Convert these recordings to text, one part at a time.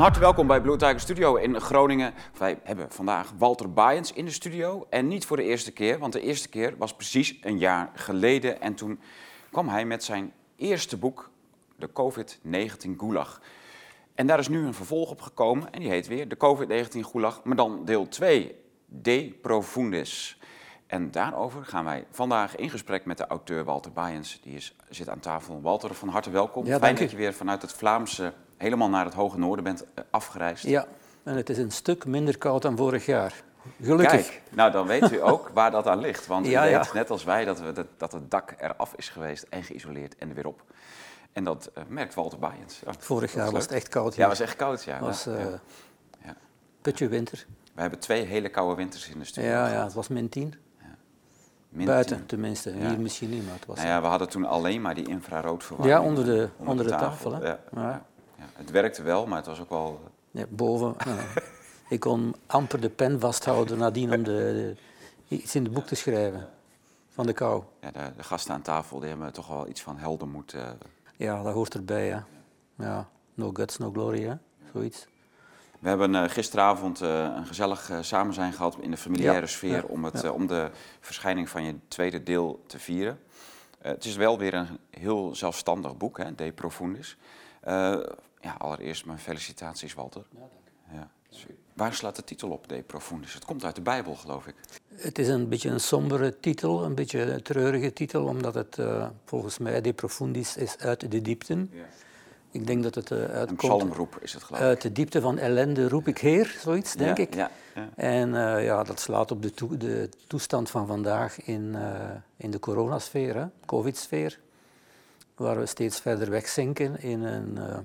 Van harte welkom bij Blue Tiger Studio in Groningen. Wij hebben vandaag Walter Baaiens in de studio. En niet voor de eerste keer, want de eerste keer was precies een jaar geleden. En toen kwam hij met zijn eerste boek, de COVID-19 Gulag. En daar is nu een vervolg op gekomen en die heet weer de COVID-19 Gulag, maar dan deel 2, De Profundis. En daarover gaan wij vandaag in gesprek met de auteur Walter Baaiens. Die is, zit aan tafel. Walter, van harte welkom. Ja, Fijn dat je weer vanuit het Vlaamse helemaal naar het hoge noorden bent eh, afgereisd. Ja, en het is een stuk minder koud dan vorig jaar. Gelukkig. Kijk, nou dan weet u ook waar dat aan ligt. Want u Ja, weet, ja. net als wij, dat, we, dat, dat het dak eraf is geweest en geïsoleerd en er weer op. En dat eh, merkt Walter Baaiens. Vorig jaar was het echt koud. Ja, het was echt koud, ja. Was eh, ja. Putje winter. We hebben twee hele koude winters in de studio. Ja, ja, het was min 10. Min Buiten 10. tenminste. Ja. Hier misschien niet, maar het was... Nou ja, we hadden toen alleen maar die infraroodverwarming. Ja, onder de- onder de tafel, hè? Ja. Het werkte wel, maar het was ook wel... Ja, boven. eh, ik kon amper de pen vasthouden nadien om de, de- iets in het boek te schrijven. Van de kou. Ja, de, de gasten aan tafel die hebben toch wel iets van heldenmoed. eh Ja, dat hoort erbij, ja. Ja, no guts, no glory, hè. Zoiets. We hebben eh, gisteravond eh, een gezellig eh, samen zijn gehad in de familiaire Ja, sfeer ja, om, het, ja. eh, om de verschijning van je tweede deel te vieren. Eh, het is wel weer een heel zelfstandig boek, hè, De Profundis. Ja, allereerst mijn felicitaties, Walter. Ja, Waar slaat de titel op, De Profundis? Het komt uit de Bijbel, geloof ik. Het is een beetje een sombere titel, een beetje een treurige titel, omdat het eh, volgens mij De Profundis is uit de diepten. Ik denk dat het eh, Een uitkomt psalmroep is het, geloof ik. uit de diepte van ellende roep ik Heer, zoiets denk ja, ik. Ja, ja. En eh, ja, dat slaat op de, de toestand van vandaag in, eh, in de coronasfeer, hè, covid-sfeer, waar we steeds verder wegzinken in een eh,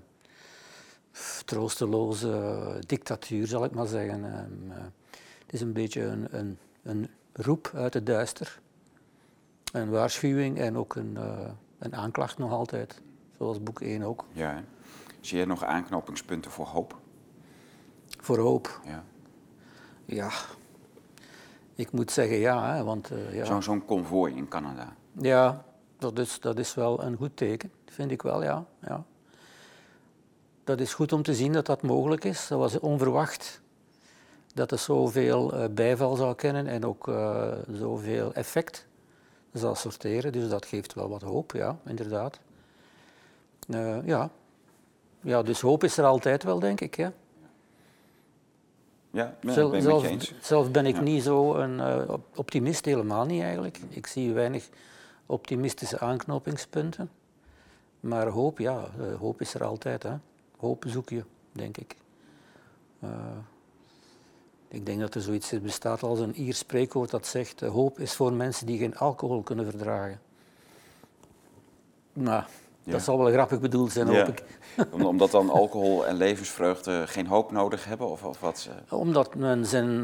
troosteloze dictatuur, zal ik maar zeggen. Ehm, eh, het is een beetje een, een, een roep uit het duister, een waarschuwing en ook een, eh, een aanklacht nog altijd, zoals boek 1 ook, ja. hè. Zie je nog aanknopingspunten voor hoop? voor hoop. Ja. Ja, ik moet zeggen ja, hè, want eh, ja. Zo'n zo'n konvooi in Canada. Ja, dat is, dat is wel een goed teken, vind ik wel, ja. ja. Dat is goed om te zien dat dat mogelijk is. Dat was onverwacht dat het zoveel eh, bijval zou kennen en ook eh, zoveel effect zal sorteren. Dus dat geeft wel wat hoop, ja, inderdaad. Eh, ja. ja, dus hoop is er altijd wel, denk ik. Ja. Ja, ben, Zelf, ben ik met zelf, ben ik Ja. niet zo een op- optimist, helemaal niet eigenlijk. Ik zie weinig optimistische aanknopingspunten. Maar hoop, ja, hoop is er altijd. Hè. Hoop zoek je, denk ik. Eh, ik denk dat er zoiets bestaat als een Iers spreekwoord dat zegt: eh, hoop is voor mensen die geen alcohol kunnen verdragen. Nou, Ja. dat zal wel grappig bedoeld zijn, Ja. hoop ik. Om- Omdat dan alcohol en levensvreugde geen hoop nodig hebben? Of, of wat? eh, Omdat men zijn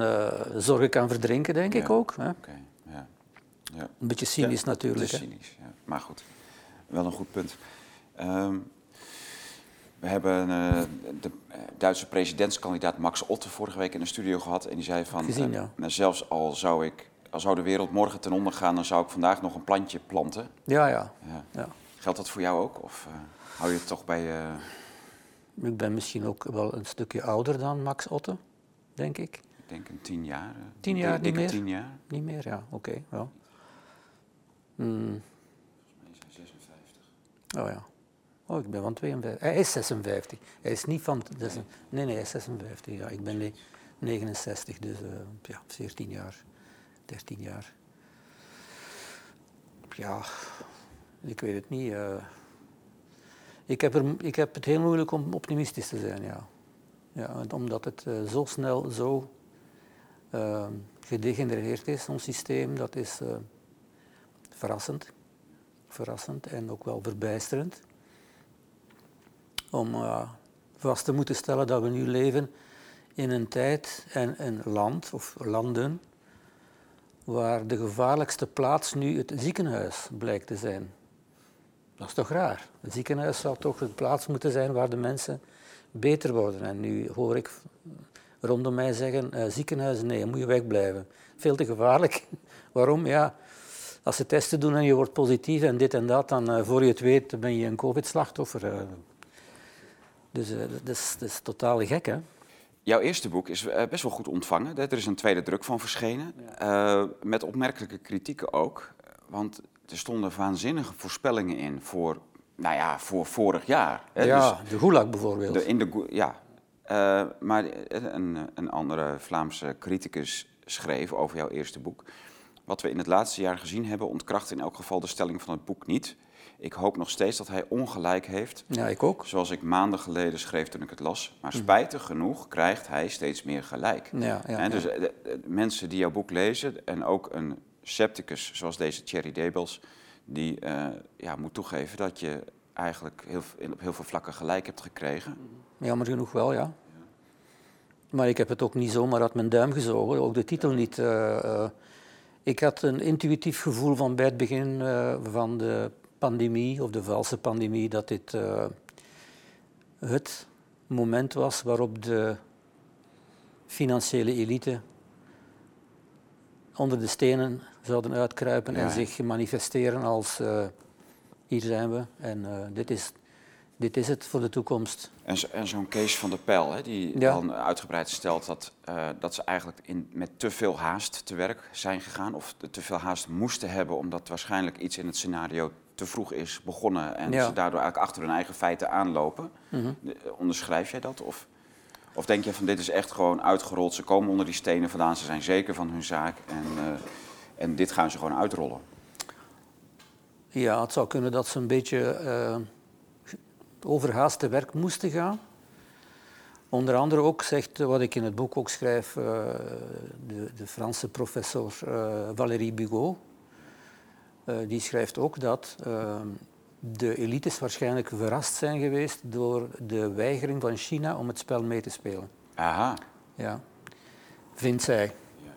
zorgen kan verdrinken, denk ik ook. Hè. Oké, ja. ja. Een beetje cynisch natuurlijk. Hè? is cynisch, ja. maar goed. Wel een goed punt. Ehm, we hebben eh, de eh, Duitse presidentskandidaat Max Otte vorige week in de studio gehad. En die zei van, Gezien, eh, ja. nou, zelfs al zou, ik, al zou de wereld morgen ten onder gaan, dan zou ik vandaag nog een plantje planten. Ja, ja, Ja. ja. Geldt dat voor jou ook? Of hou je het toch bij... Ik ben misschien ook wel een stukje ouder dan Max Otte, denk ik. ik denk een tien jaar? Tien jaar, niet meer? tien jaar? Niet meer, ja, oké. ja. Hmm, oh ja. Oh, ik ben van 52. Hij is 56. Hij is niet van... een- nee, nee, hij is 56. Ja, ik ben ne- 69, dus eh, ja, 14 jaar. 13 jaar. Ja, ik weet het niet. eh. ik, heb er, ik heb het heel moeilijk om optimistisch te zijn, ja. ja omdat het eh, zo snel, zo eh, gedegenereerd is, ons systeem, dat is verrassend. Verrassend en ook wel verbijsterend. Om vast te moeten stellen dat we nu leven in een tijd en een land, of landen, waar de gevaarlijkste plaats nu het ziekenhuis blijkt te zijn. Dat is toch raar? Het ziekenhuis zou toch de plaats moeten zijn waar de mensen beter worden. En nu hoor ik rondom mij zeggen, eh, ziekenhuis, nee, moet je wegblijven. Veel te gevaarlijk. Waarom? Ja, als ze testen doen en je wordt positief en dit en dat, dan eh, voor je het weet ben je een covid-slachtoffer. eh. Dus uh, dat, is, dat is totaal gek, hè? Jouw eerste boek is uh, best wel goed ontvangen. Er is een tweede druk van verschenen. Ja. Uh, met opmerkelijke kritieken ook. Want er stonden waanzinnige voorspellingen in voor, nou ja, voor vorig jaar. Hè? Ja, dus de Gulag bijvoorbeeld. De, in de, ja, uh, maar een, een andere Vlaamse criticus schreef over jouw eerste boek. Wat we in het laatste jaar gezien hebben, ontkracht in elk geval de stelling van het boek niet. Ik hoop nog steeds dat hij ongelijk heeft. Ja, ik ook. Zoals ik maanden geleden schreef toen ik het las. Maar mhm. spijtig genoeg krijgt hij steeds meer gelijk. Ja, ja, dus de, de, mensen die jouw boek lezen en ook een scepticus zoals deze Thierry Debels, die uh, ja, moet toegeven dat je eigenlijk heel, op heel veel vlakken gelijk hebt gekregen. Jammer genoeg wel, ja. Maar ik heb het ook niet zomaar uit mijn duim gezogen, ook de titel niet. Uh, uh, ik had een intuïtief gevoel van bij het begin van de pandemie, of de valse pandemie, dat dit het moment was waarop de financiële elite onder de stenen zouden uitkruipen en zich manifesteren als uh, hier zijn we en uh, dit, is, dit is het voor de toekomst. En, zo, en zo'n Kees van der Pijl, hè, die ja. dan uitgebreid stelt dat, uh, dat ze eigenlijk in, met te veel haast te werk zijn gegaan of te veel haast moesten hebben omdat waarschijnlijk iets in het scenario te vroeg is begonnen en ja. ze daardoor eigenlijk achter hun eigen feiten aanlopen. Mm -hmm. Onderschrijf jij dat? Of? Of denk je van dit is echt gewoon uitgerold, ze komen onder die stenen vandaan, ze zijn zeker van hun zaak en, uh, en dit gaan ze gewoon uitrollen? Ja, het zou kunnen dat ze een beetje uh, overhaast te werk moesten gaan. Onder andere ook zegt, wat ik in het boek ook schrijf, uh, de, de, Franse professor Valérie Bugot. Die schrijft ook dat de elites waarschijnlijk verrast zijn geweest door de weigering van China om het spel mee te spelen. Aha. Ja, vindt zij. Ja.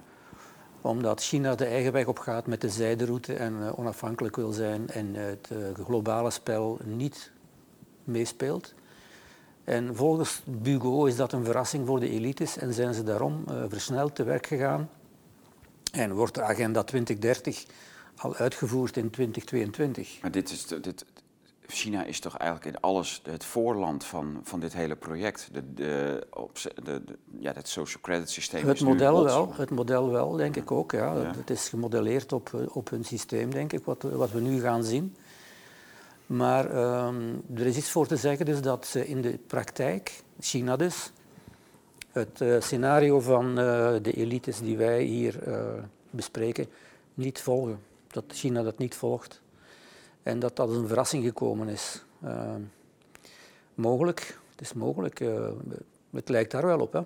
Omdat China de eigen weg op gaat met de zijderoute en uh, onafhankelijk wil zijn en het uh, globale spel niet meespeelt. En volgens Bugo is dat een verrassing voor de elites en zijn ze daarom versneld te werk gegaan. En wordt de agenda 2030 al uitgevoerd in 2022. Maar dit is, dit, China is toch eigenlijk in alles het voorland van, van dit hele project. De, de, op, de, ja, het social credit systeem het model wel, Het model wel, denk ik ook. Ja. Het is gemodelleerd op, op hun systeem, denk ik, wat, wat we nu gaan zien. Maar um, er is iets voor te zeggen dus dat ze in de praktijk, China dus, het uh, scenario van uh, de elites die wij hier uh, bespreken, niet volgen. Dat China dat niet volgt. En dat dat een verrassing gekomen is. Uh, mogelijk, het is mogelijk. Uh, het lijkt daar wel op. Hè.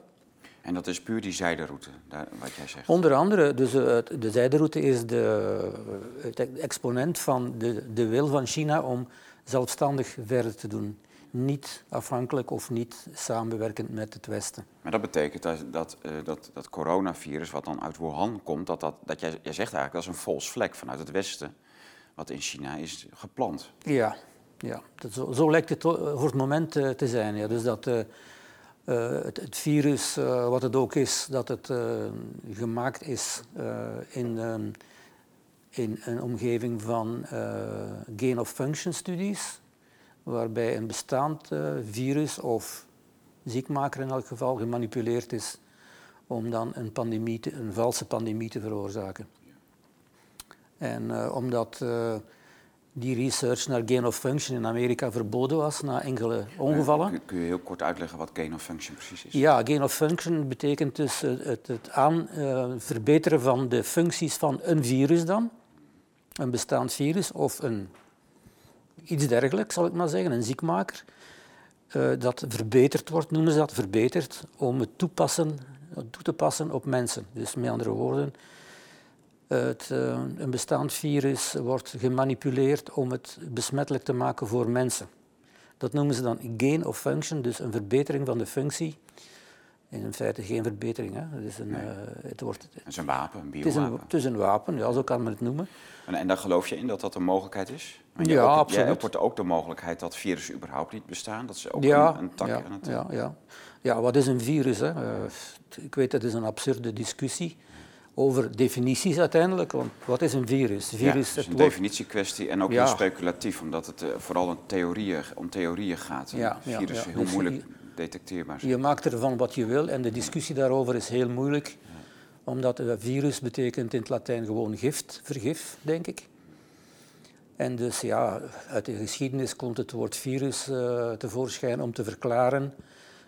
En dat is puur die zijderoute, wat jij zegt? Onder andere, dus uh, de zijderoute is de, het exponent van de, de wil van China om zelfstandig verder te doen. Niet afhankelijk of niet samenwerkend met het Westen. Maar dat betekent dat dat, uh, dat, dat coronavirus, wat dan uit Wuhan komt, dat, dat, dat jij, jij zegt eigenlijk dat is een vols vlek vanuit het Westen wat in China is gepland. Ja, ja. Dat zo, zo, lijkt het voor het moment uh, te zijn. Ja. Dus dat uh, het, het, virus, uh, wat het ook is, dat het gemaakt is in, in een omgeving van gain of function studies, waarbij een bestaand virus of ziekmaker in elk geval gemanipuleerd is om dan een, pandemie te, een valse pandemie te veroorzaken. En uh, omdat uh, die research naar gain of function in Amerika verboden was na enkele ongevallen. Kun, kun je heel kort uitleggen wat gain of function precies is? Ja, gain of function betekent dus het, het aan, uh, verbeteren van de functies van een virus dan. Een bestaand virus of een, iets dergelijks, zal ik maar zeggen, een ziekmaker. dat verbeterd wordt, noemen ze dat, verbeterd, om het toepassen, toe te passen op mensen. Dus met andere woorden, het, uh, een bestaand virus wordt gemanipuleerd om het besmettelijk te maken voor mensen. Dat noemen ze dan gain of function, dus een verbetering van de functie. In feite geen verbetering. Hè. Het, is een, nee. uh, het, wordt, het is een wapen, een biowapen. Het is een, het is een wapen, ja, zo kan men het noemen. En, en daar geloof je in dat dat een mogelijkheid is? Want ja, absoluut. Jij wordt ook de mogelijkheid dat virussen überhaupt niet bestaan? Dat ze ook ja, een, een tak ja, aan het... Ja, ja. ja, wat is een virus? Hè? Uh, ik weet, dat is een absurde discussie over definities uiteindelijk. Want wat is een virus? Ja, virus het is een woord- definitiekwestie en ook heel speculatief, omdat het eh, vooral om theorieën, om theorieën gaat. En Ja, virussen ja. heel Dus moeilijk detecteerbaar zijn. Je maakt ervan wat je wil en de discussie daarover is heel moeilijk. Omdat een virus betekent in het Latijn gewoon gift, vergif, denk ik. En dus ja, uit de geschiedenis komt het woord virus eh, tevoorschijn om te verklaren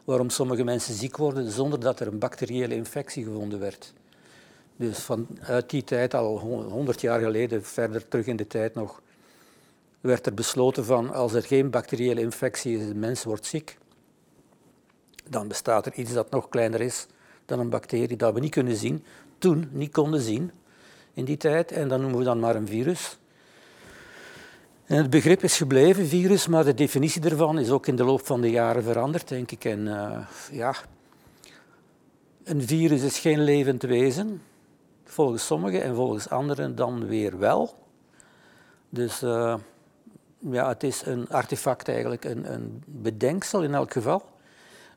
waarom sommige mensen ziek worden zonder dat er een bacteriële infectie gevonden werd. Dus vanuit die tijd, al honderd jaar geleden, verder terug in de tijd nog, werd er besloten van als er geen bacteriële infectie is, de mens wordt ziek, dan bestaat er iets dat nog kleiner is dan een bacterie dat we niet kunnen zien, toen niet konden zien in die tijd. En dat noemen we dan maar een virus. En het begrip is gebleven, virus, maar de definitie ervan is ook in de loop van de jaren veranderd, denk ik. En eh, ja, een virus is geen levend wezen, volgens sommigen en volgens anderen dan weer wel. Dus eh, ja, het is een artefact eigenlijk, een, een bedenksel in elk geval.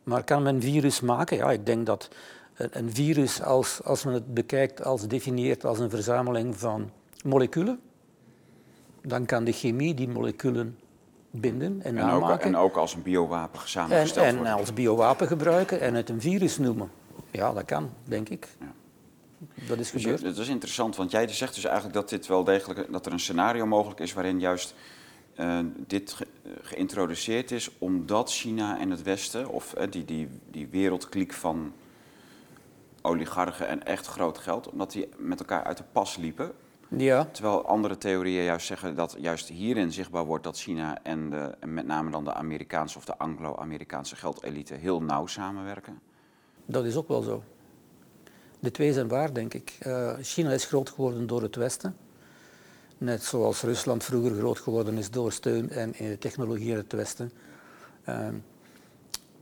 Maar kan men virus maken? Ja, ik denk dat een, een virus, als, als men het bekijkt, als definieert als een verzameling van moleculen, dan kan de chemie die moleculen binden en, En ook, en ook als een biowapen En, samengesteld en worden. als biowapen gebruiken en het een virus noemen. Ja, dat kan, denk ik. Ja. Dat is Dus gebeurd. dat is interessant, want jij zegt dus eigenlijk dat dit wel degelijk dat er een scenario mogelijk is waarin juist eh, dit ge- geïntroduceerd is omdat China en het Westen, of eh, die, die, die wereldkliek van oligarchen en echt groot geld, omdat die met elkaar uit de pas liepen. Ja, Terwijl andere theorieën juist zeggen dat juist hierin zichtbaar wordt dat China en, de, en met name dan de Amerikaanse of de Anglo-Amerikaanse geldelite heel nauw samenwerken. dat is ook wel zo. De twee zijn waar, denk ik. Eh, China is groot geworden door het Westen. Net zoals Rusland vroeger groot geworden is door steun en eh, technologie in het Westen. Ehm,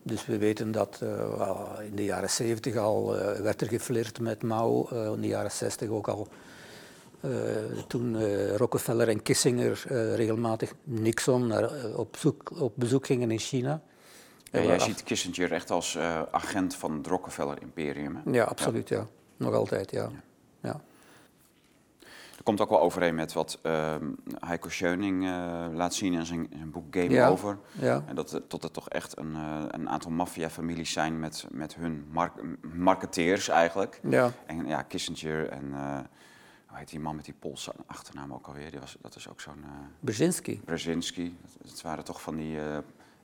dus we weten dat eh, in de jaren 70 al werd er geflirt met Mao, in de jaren 60 ook al. Eh, toen eh, Rockefeller en Kissinger eh, regelmatig Nixon naar, op, zoek, op bezoek gingen in China. Ja, En jij ziet Kissinger echt als agent van het Rockefeller-imperium. Ja, absoluut, ja. Nog altijd, ja. ja. Dat komt ook wel overeen met wat ehm Heiko Schöning laat zien in zijn, in zijn boek Game. Over. ja. En dat, het- tot het toch echt een, een aantal maffiafamilies zijn met, met hun mark- marketeers eigenlijk. ja. En ja, Kissinger en hoe heet die man met die Poolse achternaam ook alweer? Die was, dat is ook zo'n eh Brzezinski. Brzezinski. Dat waren toch van die eh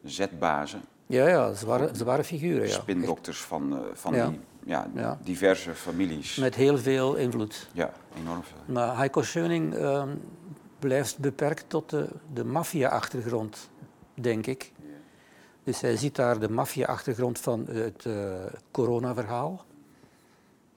zetbazen, Ja, ja, zware, zware figuren, ja. spindokters van, eh, van Ja. die ja, Ja. diverse families. Met heel veel invloed. Ja, enorm veel. Maar Heiko Schöning ehm, blijft beperkt tot de, de maffia-achtergrond, denk ik. Dus hij ziet daar de maffia-achtergrond van het eh coronaverhaal.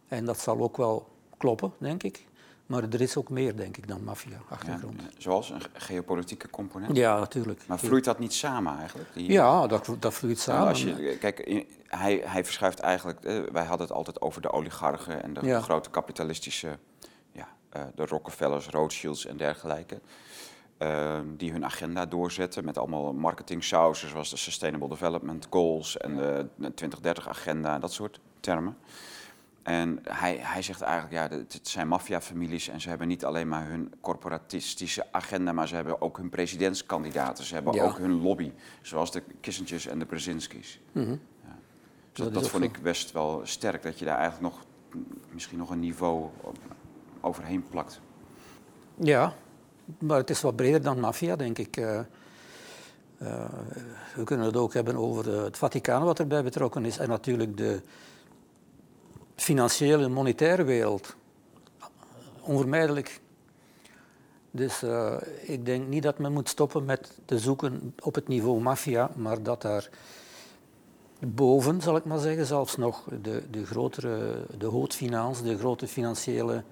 En dat zal ook wel kloppen, denk ik. Maar er is ook meer, denk ik, dan Ja, maffia-achtergrond. zoals een ge- geopolitieke component. Ja, natuurlijk. Maar vloeit dat niet samen eigenlijk? Die- Ja, dat, dat vloeit Nou, samen. als je, kijk, hij, hij verschuift eigenlijk. eh, wij hadden het altijd over de oligarchen en de Ja. grote kapitalistische. Ja, eh, de Rockefellers, Rothschilds en dergelijke. eh, die hun agenda doorzetten met allemaal marketingsausen, zoals de Sustainable Development Goals en de, de 2030-agenda, dat soort termen. En hij, hij zegt eigenlijk, ja, het zijn maffiafamilies en ze hebben niet alleen maar hun corporatistische agenda, maar ze hebben ook hun presidentskandidaten. Ze hebben Ja. ook hun lobby, zoals de Kissingers en de Brzezinski's. Mhm. Dus Dat ook vond ik best wel sterk, dat je daar eigenlijk nog misschien nog een niveau overheen plakt. Ja, maar het is wat breder dan maffia, denk ik. Eh, eh, we kunnen het ook hebben over eh, het Vaticaan, wat erbij betrokken is, en natuurlijk de financiële, monetaire wereld. Onvermijdelijk. Dus eh, ik denk niet dat men moet stoppen met te zoeken op het niveau maffia, maar dat daar boven, zal ik maar zeggen, zelfs nog de, de grotere, de hoofdfinans, de grote financiële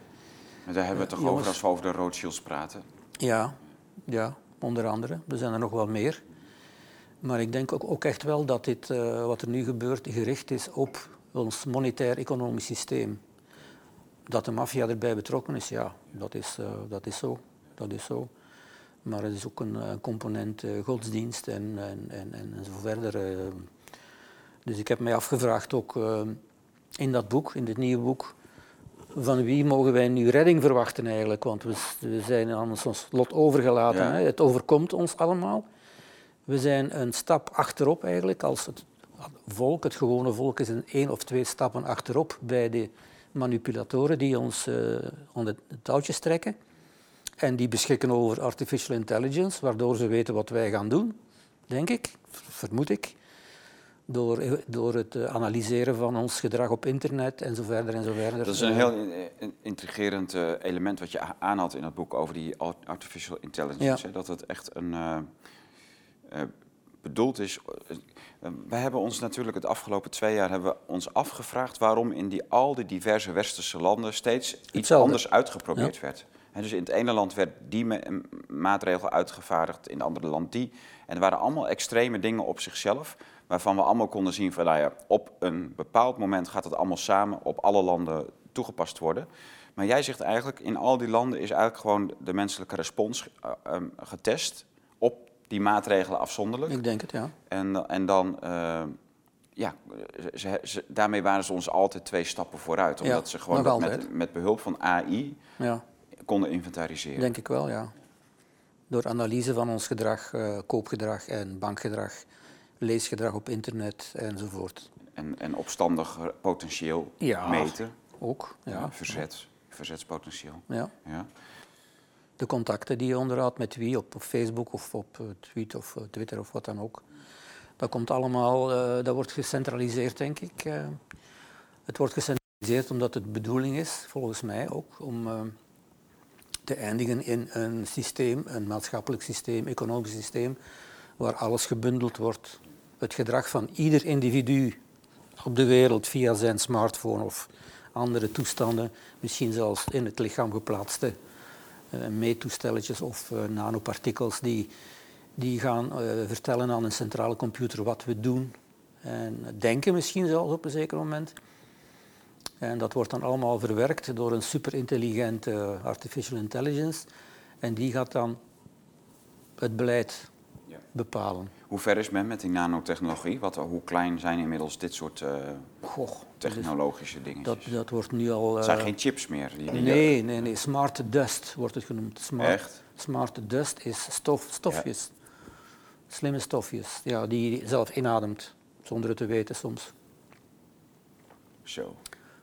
Maar daar hebben we het toch jongens. over als we over de Rothschilds praten. Ja, ja, onder andere. Er zijn er nog wel meer. Maar ik denk ook, ook echt wel dat dit, eh, wat er nu gebeurt, gericht is op ons monetair-economisch systeem. Dat de maffia erbij betrokken is, ja, dat is, eh, dat is zo. Dat is zo. Maar het is ook een, eh, component eh, godsdienst en, en, en, en zo verder. Dus ik heb mij afgevraagd ook in dat boek, in dit nieuwe boek, van wie mogen wij nu redding verwachten eigenlijk? Want we, we zijn aan ons lot overgelaten. Ja. Hè? Het overkomt ons allemaal. We zijn een stap achterop eigenlijk. Als het volk, het gewone volk, is een één of twee stappen achterop bij de manipulatoren die ons eh, onder de touwtjes trekken. En die beschikken over artificial intelligence, waardoor ze weten wat wij gaan doen, denk ik, vermoed ik. Door, door het eh, analyseren van ons gedrag op internet en zo verder en zo verder. Dat is een heel in- in- intrigerend eh, element wat je aanhaalt in het boek over die art- artificial intelligence. Ja. Dat het echt een, bedoeld is. eh, eh, wij hebben ons natuurlijk het afgelopen twee jaar hebben we ons afgevraagd waarom in die, al die diverse westerse landen steeds iets Hetzelfde. anders uitgeprobeerd werd. En dus in het ene land werd die maatregel uitgevaardigd, in het andere land die. En er waren allemaal extreme dingen op zichzelf, waarvan we allemaal konden zien van, nou ja, op een bepaald moment gaat het allemaal samen op alle landen toegepast worden. Maar jij zegt eigenlijk, in al die landen is eigenlijk gewoon de menselijke respons eh, getest op die maatregelen afzonderlijk. Ik denk het, ja. En, en dan, eh, ja, ze, ze- daarmee waren ze ons altijd twee stappen vooruit. Omdat Ja, ze gewoon met, met behulp van AI ja. konden inventariseren. Denk ik wel, ja. Door analyse van ons gedrag, eh, koopgedrag en bankgedrag, leesgedrag op internet enzovoort. En, en opstandig potentieel Ja. meten. Ook, ja. Ja, verzet, verzetspotentieel. ja. De contacten die je onderhoudt met wie, op, Facebook of op eh, tweet of eh, Twitter of wat dan ook. Dat komt allemaal, eh, dat wordt gecentraliseerd, denk ik. het wordt gecentraliseerd omdat het bedoeling is, volgens mij ook, om te eindigen in een systeem, een maatschappelijk systeem, economisch systeem, waar alles gebundeld wordt. Het gedrag van ieder individu op de wereld via zijn smartphone of andere toestanden, misschien zelfs in het lichaam geplaatste meettoestelletjes of eh, nanopartikels die, die gaan eh, vertellen aan een centrale computer wat we doen en denken misschien zelfs op een zeker moment. En dat wordt dan allemaal verwerkt door een superintelligente artificial intelligence en die gaat dan het beleid. Bepalen. Hoe ver is men met die nanotechnologie? Wat, hoe klein zijn inmiddels dit soort eh, Goh, technologische dat, dingetjes? dat wordt nu al... Het zijn eh, geen chips meer. Die, die- Nee, nee, nee. Smart dust wordt het genoemd. Smart, Echt? Smart dust is stof, stofjes. Slimme stofjes, ja, die je zelf inademt, zonder het te weten soms. Zo.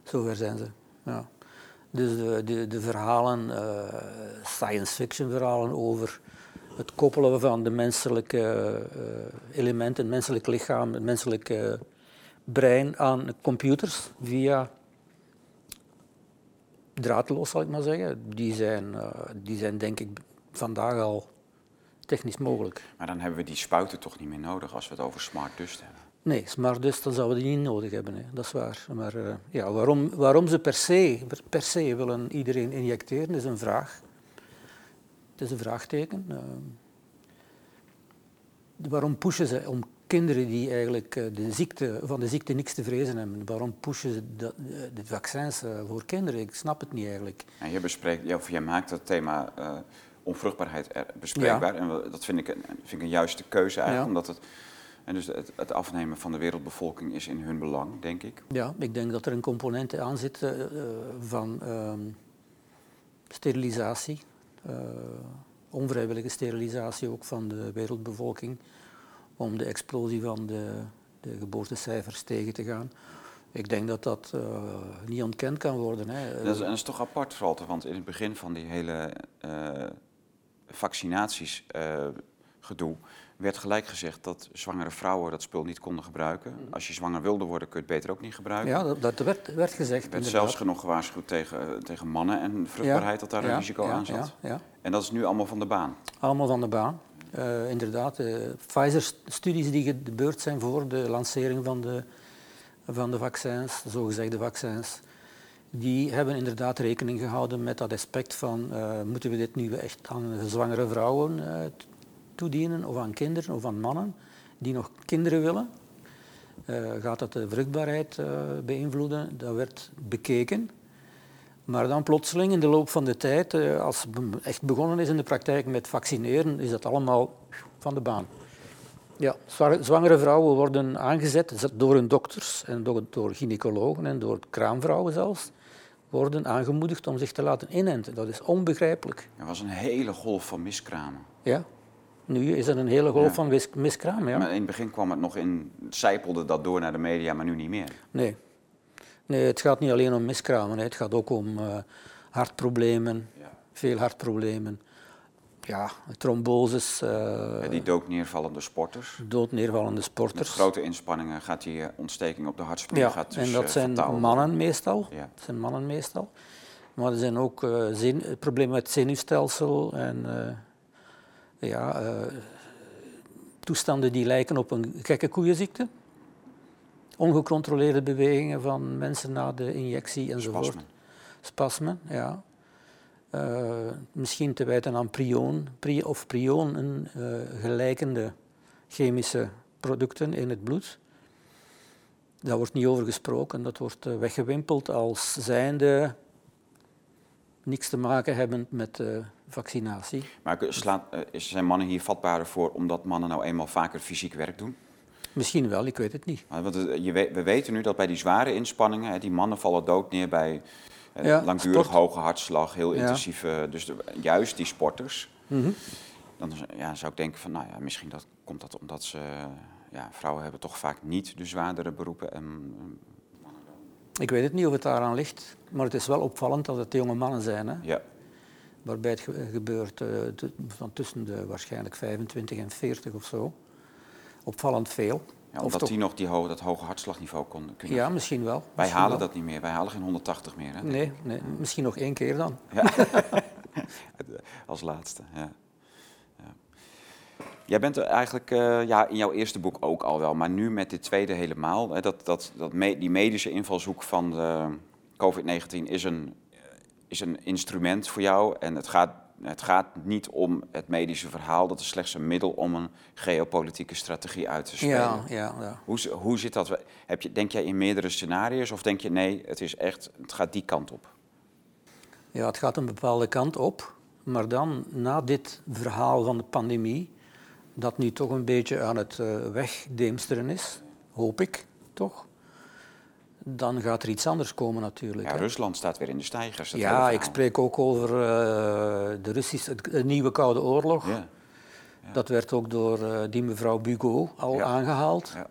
Zover zijn ze. Ja. Dus de, de, de verhalen, eh, science fiction verhalen over het koppelen van de menselijke eh, elementen, het menselijk lichaam, het menselijke brein aan computers via draadloos, zal ik maar zeggen. Die zijn, eh, die zijn denk ik vandaag al technisch mogelijk. Maar dan hebben we die spuiten toch niet meer nodig als we het over smart dust hebben. Nee, smart dust, dan zouden we die niet nodig hebben. Hè. Dat is waar. Maar eh, ja, waarom, waarom ze per se, per se willen iedereen injecteren, is een vraag. Het is een vraagteken. Eh, waarom pushen ze om kinderen die eigenlijk eh, de ziekte, van de ziekte niks te vrezen hebben, waarom pushen ze dat, eh, de vaccins voor kinderen? Ik snap het niet eigenlijk. En je bespreekt, of jij maakt het thema onvruchtbaarheid bespreekbaar. En dat vind ik, een, vind ik een juiste keuze eigenlijk. Ja. Omdat het, en dus het, het afnemen van de wereldbevolking is in hun belang, denk ik. Ja, ik denk dat er een component aan zit van ehm, sterilisatie, onvrijwillige sterilisatie ook van de wereldbevolking, om de explosie van de, de geboortecijfers tegen te gaan. Ik denk dat dat eh, niet ontkend kan worden. Hè. Dat is, is toch apart, Walter, want in het begin van die hele eh vaccinaties eh, gedoe werd gelijk gezegd dat zwangere vrouwen dat spul niet konden gebruiken. Als je zwanger wilde worden, kun je het beter ook niet gebruiken. ja, dat, dat werd, werd gezegd. Er werd zelfs genoeg gewaarschuwd tegen, tegen mannen en vruchtbaarheid dat daar een risico ja, aan zat. Ja, ja. En dat is nu allemaal van de baan. Allemaal van de baan. Eh, inderdaad, de Pfizer-studies die gebeurd zijn voor de lancering van de, van de vaccins, de zogezegde vaccins, die hebben inderdaad rekening gehouden met dat aspect van eh, moeten we dit nu echt aan zwangere vrouwen eh, toedienen of aan kinderen of aan mannen die nog kinderen willen. Eh, gaat dat de vruchtbaarheid eh, beïnvloeden? Dat werd bekeken. Maar dan plotseling in de loop van de tijd, eh, als het echt begonnen is in de praktijk met vaccineren, is dat allemaal van de baan. Ja, zwa- zwangere vrouwen worden aangezet door hun dokters en door, door gynaecologen en door kraamvrouwen zelfs. worden aangemoedigd om zich te laten inenten. Dat is onbegrijpelijk. Er was een hele golf van miskramen. Ja. Nu is er een hele golf Ja. van miskraam. Ja. Maar in het begin kwam het nog in, zijpelde dat door naar de media, maar nu niet meer. Nee. nee, het gaat niet alleen om miskramen. hè. Het gaat ook om eh, hartproblemen, Ja. veel hartproblemen. Ja, tromboses, eh, die dood neervallende sporters. doodneervallende Met sporters. grote inspanningen gaat die eh, ontsteking op de hartspriet Ja, gaat dus, en dat zijn mannen meestal. Ja. Dat zijn mannen meestal. Maar er zijn ook zin, problemen met het zenuwstelsel en ja, eh, toestanden die lijken op een gekke koeienziekte. Ongecontroleerde bewegingen van mensen na de injectie enzovoort. Spasmen. Spasmen, ja. Eh, misschien te wijten aan prion, pri of prionen eh, gelijkende chemische producten in het bloed. Daar wordt niet over gesproken. Dat wordt weggewimpeld als zijnde niks te maken hebben met vaccinatie. Maar slaat, eh, zijn mannen hier vatbaarder voor omdat mannen nou eenmaal vaker fysiek werk doen? Misschien wel, ik weet het niet. Want eh, je weet, we weten nu dat bij die zware inspanningen, hè, die mannen vallen dood neer bij eh, Ja, langdurig sport. hoge hartslag, heel Ja. intensieve. Dus de- juist die sporters. Mhm. Dan ja, zou ik denken van, nou ja, misschien dat, komt dat omdat ze, ja, vrouwen hebben toch vaak niet de zwaardere beroepen. En, eh, Ik weet het niet of het daaraan ligt, maar het is wel opvallend dat het jonge mannen zijn. Hè? ja, waarbij het ge- gebeurt eh, van tussen de waarschijnlijk 25 en 40 of zo. Opvallend veel. ja, omdat toch- die nog die ho dat hoge hartslagniveau kon, kunnen. Ja, misschien wel. Wij Misschien halen wel. dat niet meer, wij halen geen 180 meer. Hè? Nee, nee, misschien nog één keer dan. Als laatste, ja. ja. Jij bent er eigenlijk eh, ja, in jouw eerste boek ook al wel, maar nu met dit tweede helemaal. Hè, dat, dat, dat me- die medische invalshoek van de COVID-19 is een, eh, is een instrument voor jou. En het gaat, het gaat niet om het medische verhaal, dat is slechts een middel om een geopolitieke strategie uit te spelen. Ja, ja, ja. Hoe, hoe zit dat? Heb je, denk jij in meerdere scenario's of denk je nee, het, is echt, het gaat die kant op? ja, het gaat een bepaalde kant op. Maar dan, na dit verhaal van de pandemie, dat nu toch een beetje aan het eh, wegdeemsteren is, hoop ik toch, dan gaat er iets anders komen natuurlijk. Ja, hè. Rusland staat weer in de stijgers. Ja, ik spreek ook over eh, de Russische, de nieuwe Koude Oorlog. Ja. Dat werd ook door eh, die mevrouw Bugot al Ja. aangehaald. Ja.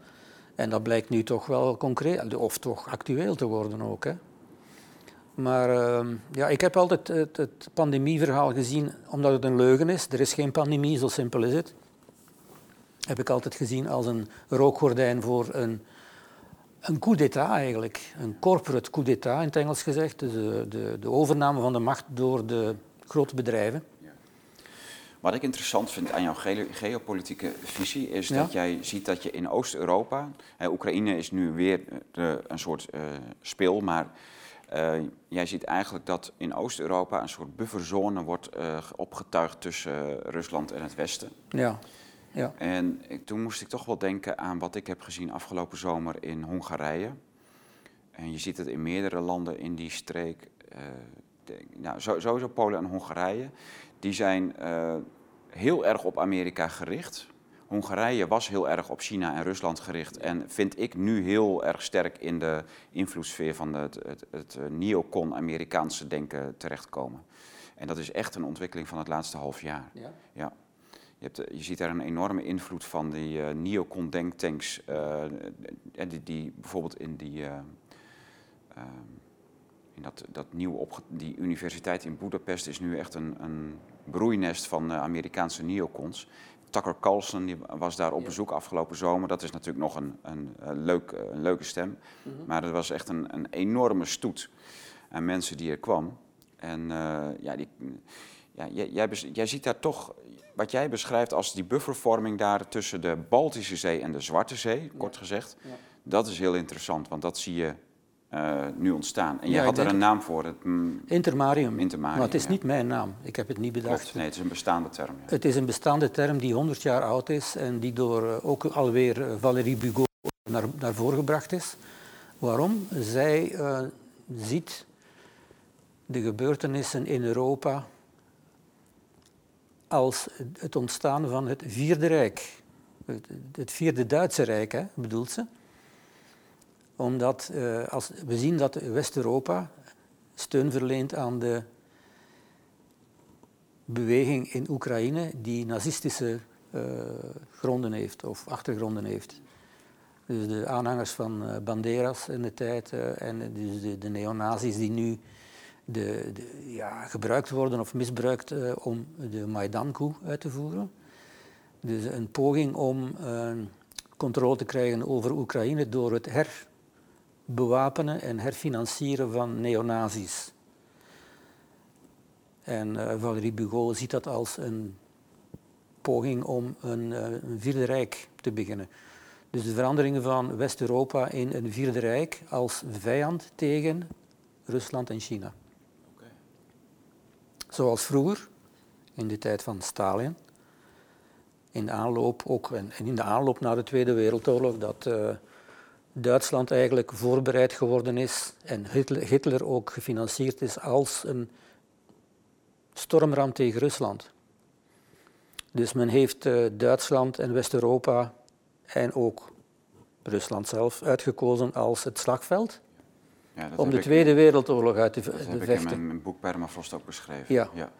En dat blijkt nu toch wel concreet, of toch actueel te worden ook. Hè. Maar ehm, ja, ik heb altijd het, het pandemieverhaal gezien, omdat het een leugen is. Er is geen pandemie, zo simpel is het. Heb ik altijd gezien als een rookgordijn voor een, een coup d'état eigenlijk. Een corporate coup d'état in het Engels gezegd. Dus de, de, de overname van de macht door de grote bedrijven. Wat ik interessant vind aan jouw geopolitieke visie is Ja. dat jij ziet dat je in Oost-Europa, Oekraïne is nu weer de, een soort eh, spil, maar eh, jij ziet eigenlijk dat in Oost-Europa een soort bufferzone wordt eh, opgetuigd tussen eh, Rusland en het Westen. Ja, ja. En ik, toen moest ik toch wel denken aan wat ik heb gezien afgelopen zomer in Hongarije. En je ziet het in meerdere landen in die streek. eh, de- nou, sowieso Polen en Hongarije. Die zijn eh, heel erg op Amerika gericht. Hongarije was heel erg op China en Rusland gericht. En vind ik nu heel erg sterk in de invloedssfeer van het, het, het eh, neocon-Amerikaanse denken terechtkomen. En dat is echt een ontwikkeling van het laatste half jaar. ja. Ja. Je, hebt, eh, je ziet daar een enorme invloed van die eh neocon denktanks. eh, en die, die bijvoorbeeld in die, eh, ehm, in dat, dat nieuwe opge die universiteit in Budapest is nu echt een, een broeinest van eh, Amerikaanse neocons. Tucker Carlson die was daar op Ja. bezoek afgelopen zomer. Dat is natuurlijk nog een, een, eh, leuk, eh, een leuke stem. Mhm. Maar er was echt een, een enorme stoet aan mensen die er kwam. En eh, ja, die, ja, jij, jij ziet daar toch, wat jij beschrijft als die buffervorming daar tussen de Baltische Zee en de Zwarte Zee, kort gezegd. Dat is heel interessant, want dat zie je eh, nu ontstaan. En jij had er een naam voor, het mm, Intermarium. Intermarium, Maar het is ja. niet mijn naam. Ik heb het niet bedacht. klopt. Nee, het is een bestaande term. Ja. Het is een bestaande term die 100 jaar oud is en die door eh, ook alweer eh, Valérie Bugot naar, naar voren gebracht is. Waarom? Zij ziet de gebeurtenissen in Europa als het ontstaan van het Vierde Rijk. Het, Vierde Duitse Rijk, hè, bedoelt ze. Omdat eh, als we zien dat West-Europa steun verleend aan de beweging in Oekraïne die nazistische uh, gronden heeft of achtergronden heeft. Dus de aanhangers van uh, Banderas in de tijd en dus de, de neonazis die nu de, de, ja, gebruikt worden of misbruikt om de Maidan-coup uit te voeren. Dus een poging om controle te krijgen over Oekraïne door het herbewapenen en herfinancieren van neonazis. En uh, Valérie Bugot ziet dat als een poging om een, een, vierde rijk te beginnen. Dus de veranderingen van West-Europa in een vierde rijk als vijand tegen Rusland en China. Zoals vroeger, in de tijd van Stalin, in de aanloop ook, en in de aanloop naar de Tweede Wereldoorlog, dat uh, Duitsland eigenlijk voorbereid geworden is en Hitler, ook gefinancierd is als een stormram tegen Rusland. Dus men heeft uh, Duitsland en West-Europa en ook Rusland zelf uitgekozen als het slagveld. Ja, om de Tweede Wereldoorlog uit te vechten. Dat heb ik in mijn boek Permafrost ook beschreven. Ja. ja.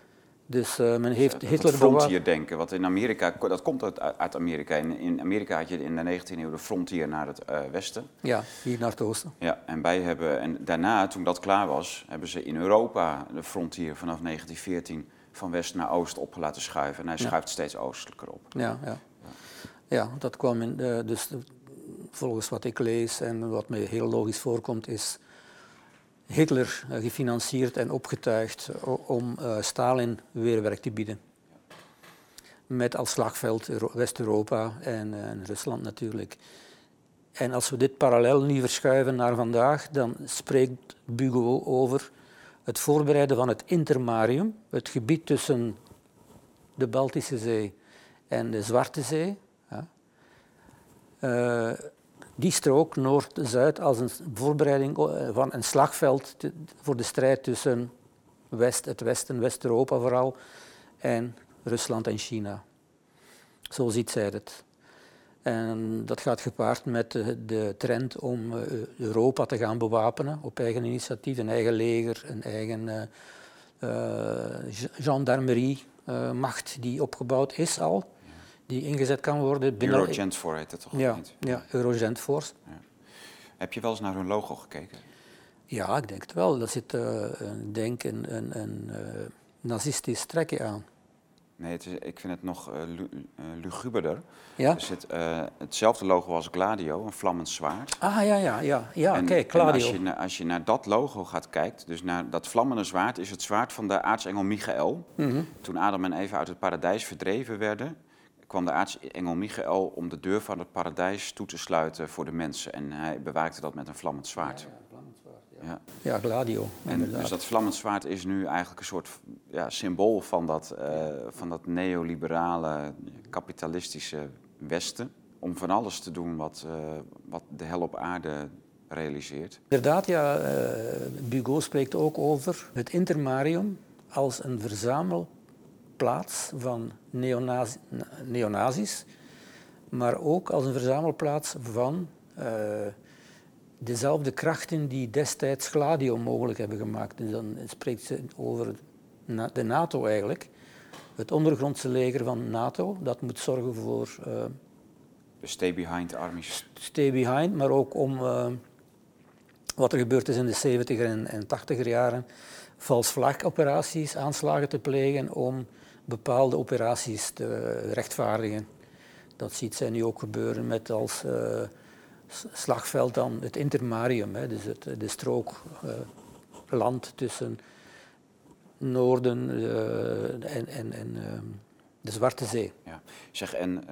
Dus uh, men heeft dus, Hitler... frontier denken, wat in Amerika, dat komt uit, uit Amerika. In, in, Amerika had je in de 19e eeuw de frontier naar het uh, westen. Ja, hier naar het oosten. Ja, en wij hebben, en daarna, toen dat klaar was, hebben ze in Europa de frontier vanaf 1914 van west naar oost op laten schuiven. En hij schuift steeds oostelijker op. Ja, ja. ja dat kwam in, dus volgens wat ik lees en wat me heel logisch voorkomt, is Hitler eh, gefinancierd en opgetuigd om uh, Stalin weerwerk te bieden. Met als slagveld West-Europa en, Rusland natuurlijk. En als we dit parallel nu verschuiven naar vandaag, dan spreekt Bugo over het voorbereiden van het intermarium, het gebied tussen de Baltische Zee en de Zwarte Zee. Ja. Die strook Noord-Zuid als een voorbereiding eh, van een slagveld voor de strijd tussen West, het Westen, West-Europa vooral, en Rusland en China. Zo ziet zij het. En dat gaat gepaard met de, de, trend om eh, Europa te gaan bewapenen op eigen initiatief, een eigen leger, een eigen uh, uh, gendarmerie-macht die opgebouwd is al, die ingezet kan worden. Binnen... Eurogent Force heet het toch ja, niet? Ja, Eurogent Force. Ja. Heb je wel eens naar hun logo gekeken? Ja, ik denk het wel. Daar zit denk een, een, een nazistisch trekje aan. Nee, het is, ik vind het nog uh, luguberder. Ja? Er zit hetzelfde logo als Gladio, een vlammend zwaard. Ah, ja, ja, ja. ja oké, Gladio. als je, als je naar dat logo gaat kijken, dus naar dat vlammende zwaard, is het zwaard van de aartsengel Michael. Mm Toen Adam en Eva uit het paradijs verdreven werden, kwam de aartsengel Michael om de deur van het paradijs toe te sluiten voor de mensen. En hij bewaakte dat met een vlammend zwaard. Ja, ja. Ja, Gladio. En dus dat vlammend zwaard is nu eigenlijk een soort ja, symbool van dat, uh, van dat neoliberale, kapitalistische Westen. Om van alles te doen wat, uh, wat de hel op aarde realiseert. Inderdaad, ja. Uh, Bugot spreekt ook over het intermarium als een verzamelplaats van neonazi neonazis, maar ook als een verzamelplaats van dezelfde krachten die destijds Gladio mogelijk hebben gemaakt. Dus dan spreekt ze over de NATO eigenlijk. Het ondergrondse leger van NATO, dat moet zorgen voor... Uh, de stay behind armies. Stay behind, maar ook om uh, wat er gebeurd is in de 70er en, en 80er jaren. Vals operaties, aanslagen te plegen om bepaalde operaties te rechtvaardigen. Dat ziet zij nu ook gebeuren met als... Uh, slagveld dan het intermarium, hè, dus het, de strook uh, land tussen Noorden uh, en, en, en uh, de Zwarte Zee. Ja. Zeg, en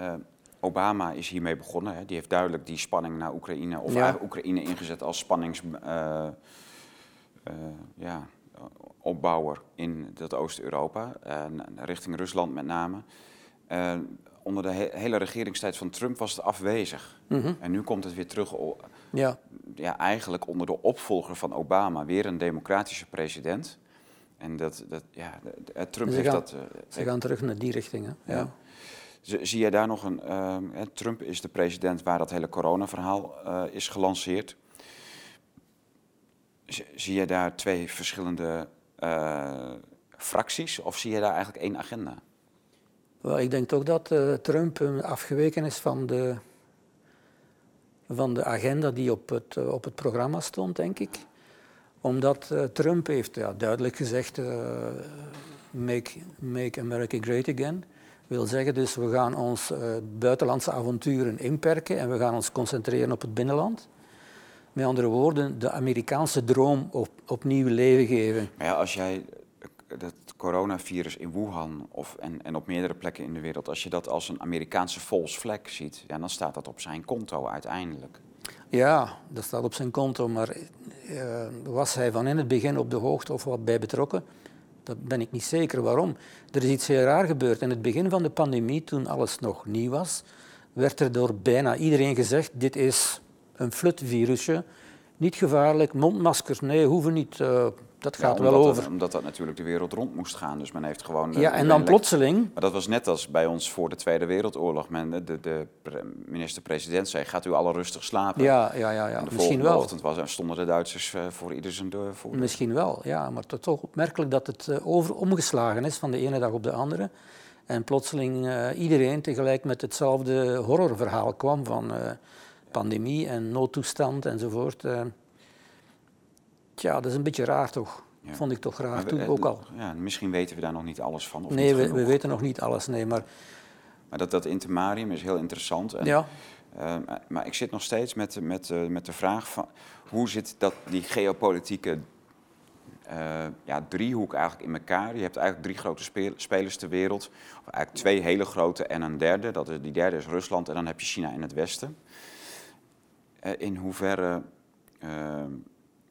Obama is hiermee begonnen. Hè. Die heeft duidelijk die spanning naar Oekraïne, of ja. Oekraïne ingezet als spannings... ja, opbouwer in dat Oost-Europa, richting Rusland met name onder de hele regeringstijd van Trump was het afwezig. Mhm. En nu komt het weer terug, ja. Ja, eigenlijk onder de opvolger van Obama, weer een democratische president. En dat, dat ja, Trump ze heeft gaan, dat. Ze gaan terug naar die richting. Hè? Ja. Zie jij daar nog een. Uh, Trump is de president waar dat hele corona-verhaal uh, is gelanceerd. zie je daar twee verschillende fracties of zie je daar eigenlijk één agenda? Wel, ik denk toch dat uh, Trump afgeweken is van de, van de agenda die op het, op het programma stond, denk ik. Omdat Trump heeft ja, duidelijk gezegd, make, make America great again wil zeggen dus we gaan ons buitenlandse avonturen inperken en we gaan ons concentreren op het binnenland. Met andere woorden, de Amerikaanse droom op, opnieuw leven geven. Maar ja, als jij het coronavirus in Wuhan of, en, en op meerdere plekken in de wereld, als je dat als een Amerikaanse false flag ziet, ja, dan staat dat op zijn konto uiteindelijk. Ja, dat staat op zijn konto, maar uh, was hij van in het begin op de hoogte of wat bij betrokken? Dat ben ik niet zeker. Waarom? Er is iets heel raar gebeurd. In het begin van de pandemie, toen alles nog nieuw was, werd er door bijna iedereen gezegd: dit is een flutvirusje, niet gevaarlijk, mondmaskers, nee, hoeven niet. Uh, dat gaat wel over. omdat dat natuurlijk de wereld rond moest gaan. Dus men heeft gewoon. Ja, en dan plotseling. Maar dat was net als bij ons voor de Tweede Wereldoorlog. Men, de, de minister-president zei: Gaat u alle rustig slapen? Ja, ja, ja. ja. En de Misschien wel. ochtend was, stonden de Duitsers voor ieder zijn deur. Voor Misschien wel, ja. Maar het is toch opmerkelijk dat het over omgeslagen is van de ene dag op de andere. En plotseling uh, iedereen tegelijk met hetzelfde horrorverhaal kwam van pandemie en noodtoestand enzovoort. Tja, dat is een beetje raar toch? Vond ik toch raar, toen ook al. Ja, misschien weten we daar nog niet alles van. Of nee, we, we, weten nog niet alles, nee. Maar, maar dat, dat intermarium is heel interessant. En, ja. Uh, maar ik zit nog steeds met, met, uh, met de vraag van... hoe zit dat, die geopolitieke uh, ja, driehoek eigenlijk in elkaar? Je hebt eigenlijk drie grote spelers ter wereld. Of eigenlijk twee hele grote en een derde. Dat is, die derde is Rusland en dan heb je China in het westen. In hoeverre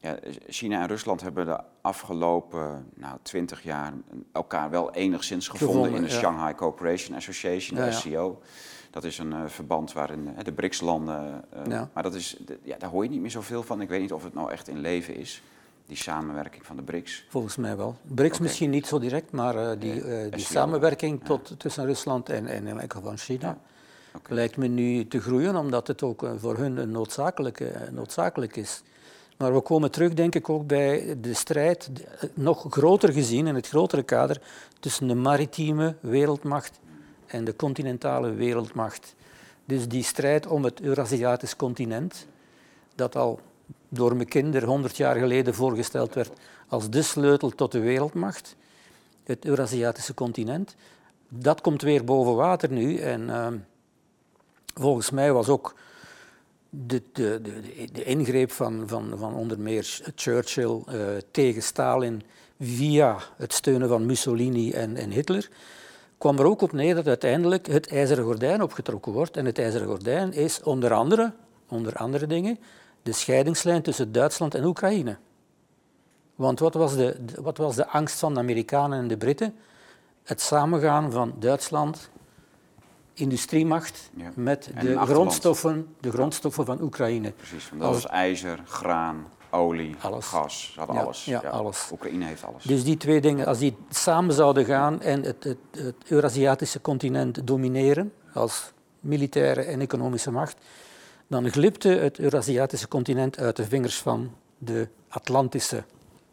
ja, China en Rusland hebben de afgelopen nou, 20 jaar elkaar wel enigszins gevonden, in de Shanghai Cooperation Association, de SCO. Dat is een uh, verband waarin uh, de BRICS-landen. Uh, maar dat is, ja, daar hoor je niet meer zoveel van. Ik weet niet of het nou echt in leven is, die samenwerking van de BRICS. Volgens mij wel. BRICS misschien niet zo direct, maar die, die samenwerking tot, tussen Rusland en, en in enkel van China. Lijkt me nu te groeien, omdat het ook voor hun een noodzakelijke, noodzakelijk is. Maar we komen terug, denk ik, ook bij de strijd, nog groter gezien in het grotere kader, tussen de maritieme wereldmacht en de continentale wereldmacht. Dus die strijd om het Eurasiatisch continent, dat al door mijn kinderen 100 jaar geleden voorgesteld werd als de sleutel tot de wereldmacht, het Eurasiatische continent, dat komt weer boven water nu. En uh, volgens mij was ook de, de, de, de, ingreep van, van, van onder meer Churchill uh, tegen Stalin via het steunen van Mussolini en, en Hitler, kwam er ook op neer dat uiteindelijk het ijzeren gordijn opgetrokken wordt. En het ijzeren gordijn is onder andere, onder andere dingen, de scheidingslijn tussen Duitsland en Oekraïne. Want wat was de, wat was de angst van de Amerikanen en de Britten? Het samengaan van Duitsland, industriemacht met de grondstoffen, de grondstoffen van Oekraïne. Precies, dat was ijzer, graan, olie, gas. Ze hadden alles. Ja, alles. Oekraïne heeft alles. Dus die twee dingen, als die samen zouden gaan en het, het, het Eurasiatische continent domineren als militaire en economische macht, dan glipte het Eurasiatische continent uit de vingers van de Atlantische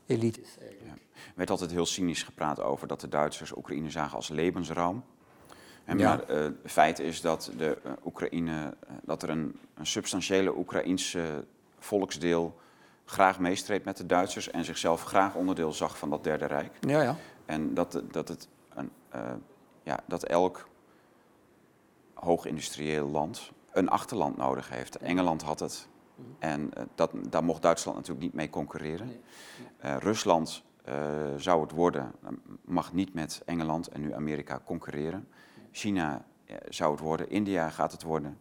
elites. Ja. Er werd altijd heel cynisch gepraat over dat de Duitsers Oekraïne zagen als levensruim. En maar uh, feit is dat, de, uh, Oekraïne, uh, dat er een, een, substantiële Oekraïense volksdeel graag meestreept met de Duitsers en zichzelf graag onderdeel zag van dat Derde Rijk. Ja, ja. En dat, dat, het een, ja, dat elk hoogindustrieel land een achterland nodig heeft. Engeland had het. En dat, daar mocht Duitsland natuurlijk niet mee concurreren. Rusland zou het worden, mag niet met Engeland en nu Amerika concurreren. China zou het worden, India gaat het worden.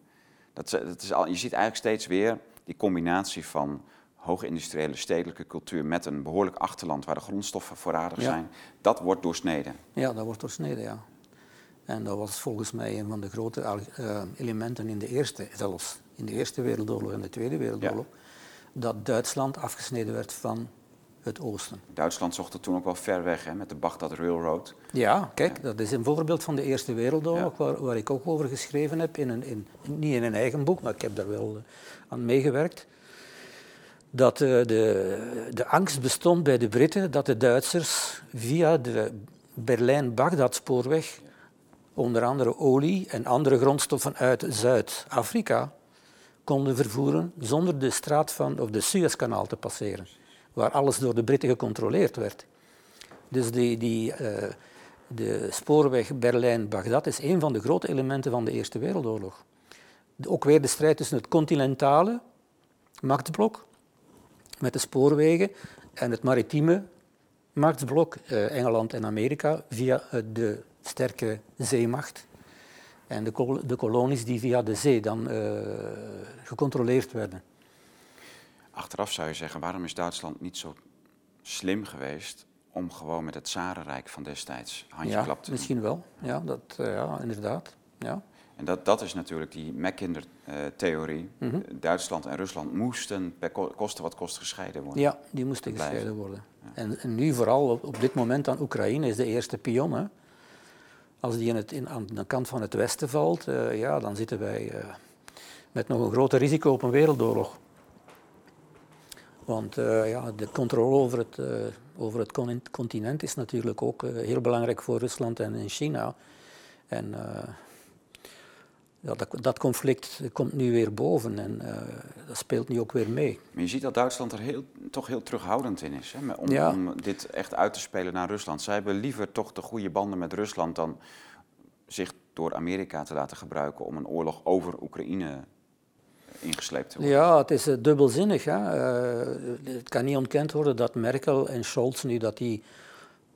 Dat, dat is al, je ziet eigenlijk steeds weer die combinatie van hoge industriële stedelijke cultuur met een behoorlijk achterland waar de grondstoffen voorradig zijn. Dat wordt doorsneden. Ja, dat wordt doorsneden, ja. En dat was volgens mij een van de grote uh, elementen in de Eerste, zelfs in de Eerste Wereldoorlog en de Tweede Wereldoorlog, dat Duitsland afgesneden werd van het oosten. Duitsland zocht het toen ook wel ver weg hè, met de Baghdad Railroad. Ja, kijk, dat is een voorbeeld van de Eerste Wereldoorlog, waar, waar, ik ook over geschreven heb, in een, in, niet in een eigen boek, maar ik heb daar wel eh, aan meegewerkt. dat uh, de, de angst bestond bij de Britten dat de Duitsers via de Berlijn-Bagdad-spoorweg onder andere olie en andere grondstoffen uit Zuid-Afrika konden vervoeren zonder de straat van, of de Suezkanaal te passeren, waar alles door de Britten gecontroleerd werd. Dus die, die, uh, de spoorweg Berlijn-Bagdad is een van de grote elementen van de Eerste Wereldoorlog. Ook weer de strijd tussen het continentale machtsblok met de spoorwegen en het maritieme machtsblok, uh, Engeland en Amerika, via uh, de sterke zeemacht. En de, de, kolonies die via de zee dan gecontroleerd werden. Achteraf zou je zeggen, waarom is Duitsland niet zo slim geweest om gewoon met het Zarenrijk van destijds handjeklap ja, te misschien wel. Ja, dat, uh, ja inderdaad. Ja. En dat, dat is natuurlijk die Mackinder-theorie. Uh, mm -hmm. Duitsland en Rusland moesten per koste wat kost gescheiden worden. Ja, die moesten gescheiden worden. Ja. En, en, nu vooral op, op, dit moment dan Oekraïne is de eerste pion. Hè. Als die in het, in, aan de kant van het westen valt, uh, ja, dan zitten wij uh, met nog een groter risico op een wereldoorlog. Want uh, ja, de controle over het, over het continent is natuurlijk ook heel belangrijk voor Rusland en, en China. En ja, dat, dat, conflict komt nu weer boven en dat speelt nu ook weer mee. Maar je ziet dat Duitsland er heel, toch heel terughoudend in is hè, om, ja. om, dit echt uit te spelen naar Rusland. Zij hebben liever toch de goede banden met Rusland dan zich door Amerika te laten gebruiken om een oorlog over Oekraïne ingesleept. Ja, het is uh, dubbelzinnig. Hè? Uh, het kan niet ontkend worden dat Merkel en Scholz nu dat die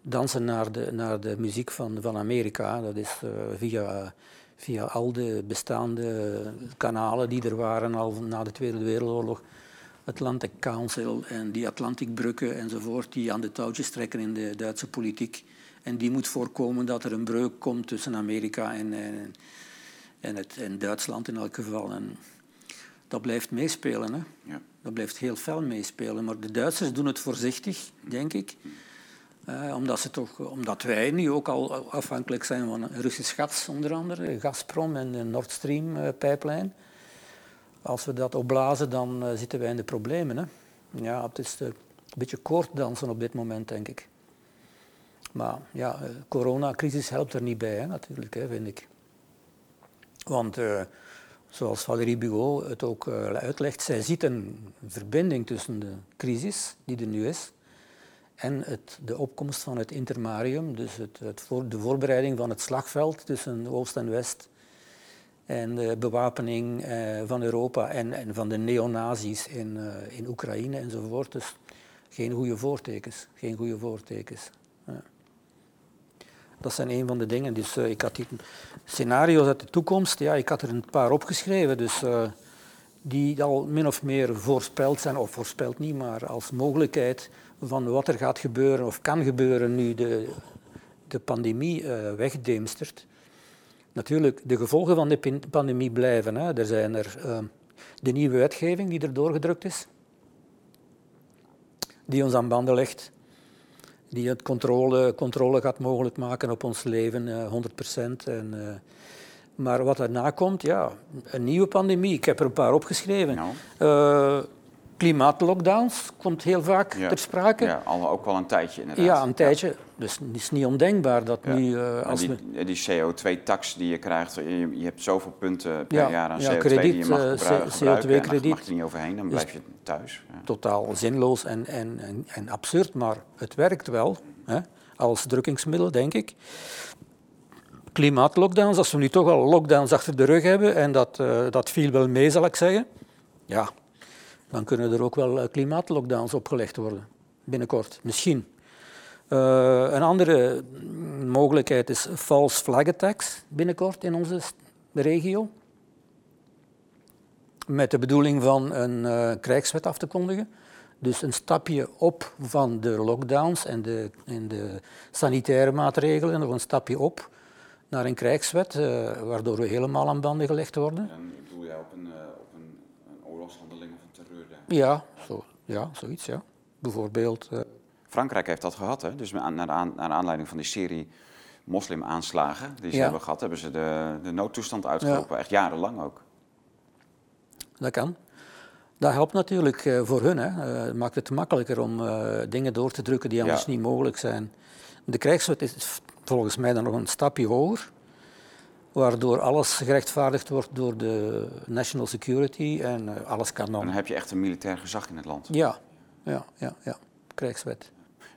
dansen naar de, naar de muziek van, van Amerika. Dat is via via al de bestaande kanalen die er waren al na de Tweede Wereldoorlog. Atlantic Council en die Atlanticbruggen enzovoort, die aan de touwtjes trekken in de Duitse politiek. En die moet voorkomen dat er een breuk komt tussen Amerika en, en, en, het, en Duitsland in elk geval. En dat blijft meespelen. Hè? Ja. Dat blijft heel fel meespelen. Maar de Duitsers doen het voorzichtig, denk ik. Uh, omdat, ze toch, omdat wij nu ook al afhankelijk zijn van Russisch gas, onder andere, Gazprom en de Nord Stream-pijplijn. Als we dat opblazen, dan uh, zitten wij in de problemen. Hè. Ja, het is uh, een beetje koorddansen op dit moment, denk ik. Maar ja, de coronacrisis helpt er niet bij, hè, natuurlijk, hè, vind ik. Want zoals Valérie Bugot het ook uitlegt, zij ziet een verbinding tussen de crisis die er nu is en het, de opkomst van het intermarium, dus het, het voor, de voorbereiding van het slagveld tussen Oost en West en de bewapening eh, van Europa en, en, van de neonazis in, uh, in Oekraïne enzovoort. Dus geen goede voortekens. Geen goede voortekens. Dat zijn een van de dingen. Dus uh, ik had die scenario's uit de toekomst, ja, ik had er een paar opgeschreven. Dus, die al min of meer voorspeld zijn, of voorspeld niet, maar als mogelijkheid van wat er gaat gebeuren of kan gebeuren nu de, de pandemie uh, wegdeemstert. Natuurlijk, de gevolgen van de pandemie blijven. Hè. Er zijn er de nieuwe wetgeving die er doorgedrukt is, die ons aan banden legt, die het controle, controle gaat mogelijk maken op ons leven, uh, eh, 100%. En, maar wat daarna komt, ja, een nieuwe pandemie. Ik heb er een paar opgeschreven. Nou klimaatlockdowns komt heel vaak ter sprake. Ja, al, ook wel een tijdje inderdaad. Ja, een tijdje. Dus het is niet ondenkbaar dat nu... Uh, als die, we... die CO2-tax die je krijgt, je, je, hebt zoveel punten per jaar aan CO2 krediet, die je mag gebruiken. CO2-krediet. mag je niet overheen, dan blijf je thuis. Totaal zinloos en, en, en, en, absurd, maar het werkt wel hè, als drukkingsmiddel, denk ik. Klimaatlockdowns, als we nu toch al lockdowns achter de rug hebben, en dat, uh, dat viel wel mee, zal ik zeggen. Ja, dan kunnen er ook wel eh, klimaatlockdowns opgelegd worden, binnenkort, misschien. Uh, een andere mogelijkheid is false flag attacks binnenkort in onze regio. Met de bedoeling van een uh, krijgswet af te kondigen. Dus een stapje op van de lockdowns en de, en de sanitaire maatregelen, nog een stapje op naar een krijgswet, waardoor we helemaal aan banden gelegd worden. En doe jij op een ja, zo, ja zoiets, ja. Bijvoorbeeld... Uh... Frankrijk heeft dat gehad, hè? Dus naar, aan, naar aanleiding van die serie moslimaanslagen die ze hebben gehad, hebben ze de, de noodtoestand uitgeroepen. Echt jarenlang ook. Dat kan. Dat helpt natuurlijk uh, voor hun. Hè. Het maakt het makkelijker om uh, dingen door te drukken die anders ja. niet mogelijk zijn. De krijgswet is volgens mij dan nog een stapje hoger, waardoor alles gerechtvaardigd wordt door de national security en alles kan dan. Dan heb je echt een militair gezag in het land. Ja, ja, ja, ja. krijgswet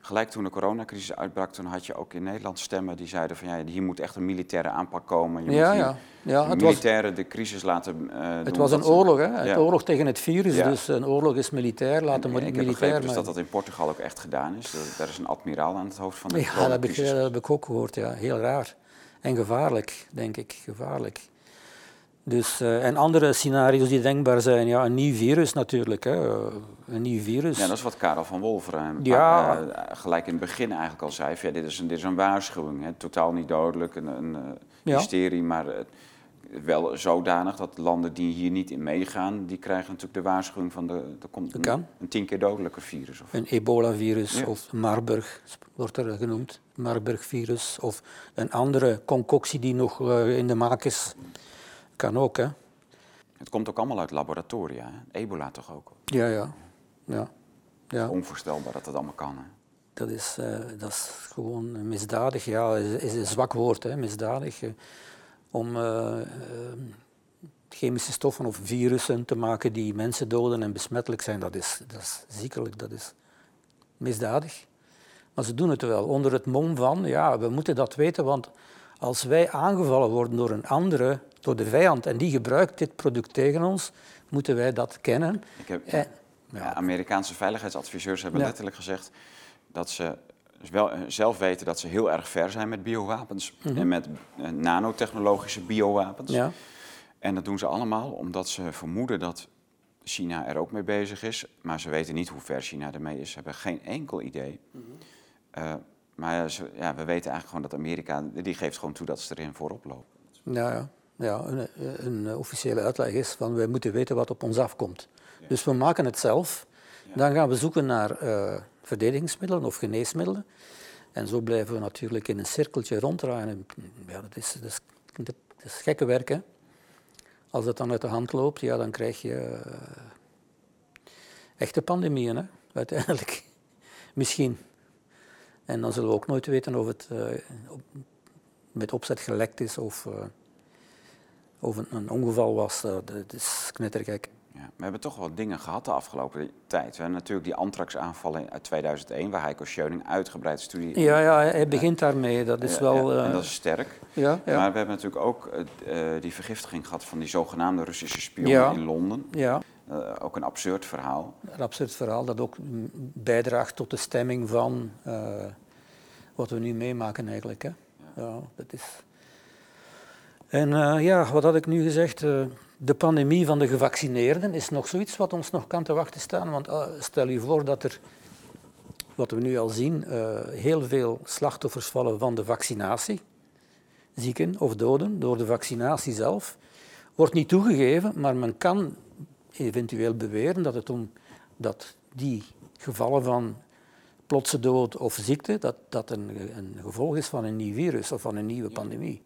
gelijk toen de coronacrisis uitbrak, toen had je ook in Nederland stemmen die zeiden van ja, hier moet echt een militaire aanpak komen. Je ja, moet ja. ja het militairen was, de crisis laten uh, Het was een oorlog, hè? Ja. oorlog tegen het virus, ja. dus een oorlog is militair, laten we militair... Ik heb dus dat dat in Portugal ook echt gedaan is. Daar is een admiraal aan het hoofd van de Ja, dat heb, ik, dat heb ik ook gehoord, ja. Heel raar. En gevaarlijk, denk ik, gevaarlijk. Dus, uh, en andere scenario's die denkbaar zijn, ja, een nieuw virus natuurlijk. Hè. Een nieuw virus. Ja, dat is wat Karel van Wolferen ja. Uh, gelijk in het begin eigenlijk al zei. Ja, dit, is een, dit is een waarschuwing, hè. totaal niet dodelijk, een, een uh, hysterie, ja. maar wel zodanig dat landen die hier niet in meegaan, die krijgen natuurlijk de waarschuwing van de, er komt een, een, tien keer dodelijker virus. Of... Een ebola-virus ja. of Marburg wordt er genoemd, Marburg-virus of een andere concoctie die nog in de maak is. Kan ook, hè. Het komt ook allemaal uit laboratoria, hè? ebola toch ook? Ja, ja. ja. ja. onvoorstelbaar dat dat allemaal kan, hè? Dat is, uh, dat is gewoon misdadig, ja, is, is een zwak woord, hè, misdadig. Om uh, chemische stoffen of virussen te maken die mensen doden en besmettelijk zijn, dat is, dat is ziekelijk, dat is misdadig. Maar ze doen het wel, onder het mom van, ja, we moeten dat weten, want als wij aangevallen worden door een andere door de vijand en die gebruikt dit product tegen ons, moeten wij dat kennen. Ik heb. Ja, Amerikaanse veiligheidsadviseurs hebben letterlijk gezegd dat ze wel, eh, zelf weten dat ze heel erg ver zijn met biowapens mm -hmm. en met eh, nanotechnologische biowapens. Ja. En dat doen ze allemaal omdat ze vermoeden dat China er ook mee bezig is, maar ze weten niet hoe ver China ermee is. Ze hebben geen enkel idee. Mm -hmm. uh, maar ja, we weten eigenlijk gewoon dat Amerika, die geeft gewoon toe dat ze erin voorop lopen. Ja, ja ja, een, een, officiële uitleg is van wij moeten weten wat op ons afkomt. Dus we maken het zelf. Dan gaan we zoeken naar uh, verdedigingsmiddelen of geneesmiddelen. En zo blijven we natuurlijk in een cirkeltje ronddraaien. Ja, dat, is, dat, is, dat is gekke werk. Hè? Als het dan uit de hand loopt, ja, dan krijg je uh, echte pandemieën, hè? uiteindelijk. Misschien. En dan zullen we ook nooit weten of het uh, op, met opzet gelekt is of of een, een ongeval was. Dat is knettergek. Ja, we hebben toch wel dingen gehad de afgelopen tijd. We hebben natuurlijk die antraxaanvallen uit 2001, waar Heiko Schöning uitgebreid studie... Ja, ja, hij begint daarmee. Dat is wel... Ja, en dat is sterk. Ja, ja. Maar we hebben natuurlijk ook uh, die vergiftiging gehad van die zogenaamde Russische spion in Londen. Ja. Uh, ook een absurd verhaal. Een absurd verhaal dat ook bijdraagt tot de stemming van uh, wat we nu meemaken eigenlijk. Hè. Ja. dat is... En ja, wat had ik nu gezegd? De pandemie van de gevaccineerden is nog zoiets wat ons nog kan te wachten staan. Want uh, stel je voor dat er, wat we nu al zien, heel veel slachtoffers vallen van de vaccinatie. Zieken of doden door de vaccinatie zelf. Wordt niet toegegeven, maar men kan eventueel beweren dat het om dat die gevallen van plotse dood of ziekte, dat dat een, een gevolg is van een nieuw virus of van een nieuwe pandemie.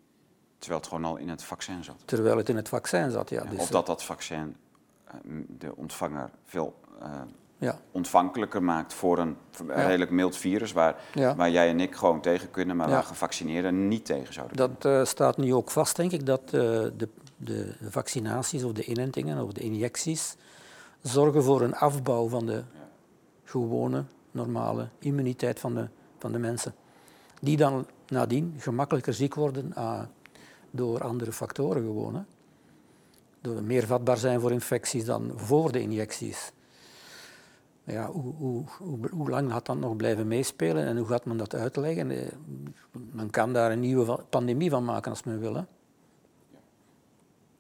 Terwijl het gewoon al in het vaccin zat. Terwijl het in het vaccin zat, ja. dus, of dat dat vaccin eh, de ontvanger veel uh, ja. ontvankelijker maakt voor een redelijk mild virus, waar, waar jij en ik gewoon tegen kunnen, maar waar gevaccineerden niet tegen zouden Dat uh, staat nu ook vast, denk ik, dat de, de vaccinaties of de inentingen of de injecties zorgen voor een afbouw van de gewone, normale immuniteit van de, van de mensen. Die dan nadien gemakkelijker ziek worden aan door andere factoren gewoon. Door meer vatbaar zijn voor infecties dan voor de injecties. Ja, hoe, lang gaat dat nog blijven meespelen en hoe gaat men dat uitleggen? Eh, men kan daar een nieuwe pandemie van maken als men wil. Hè.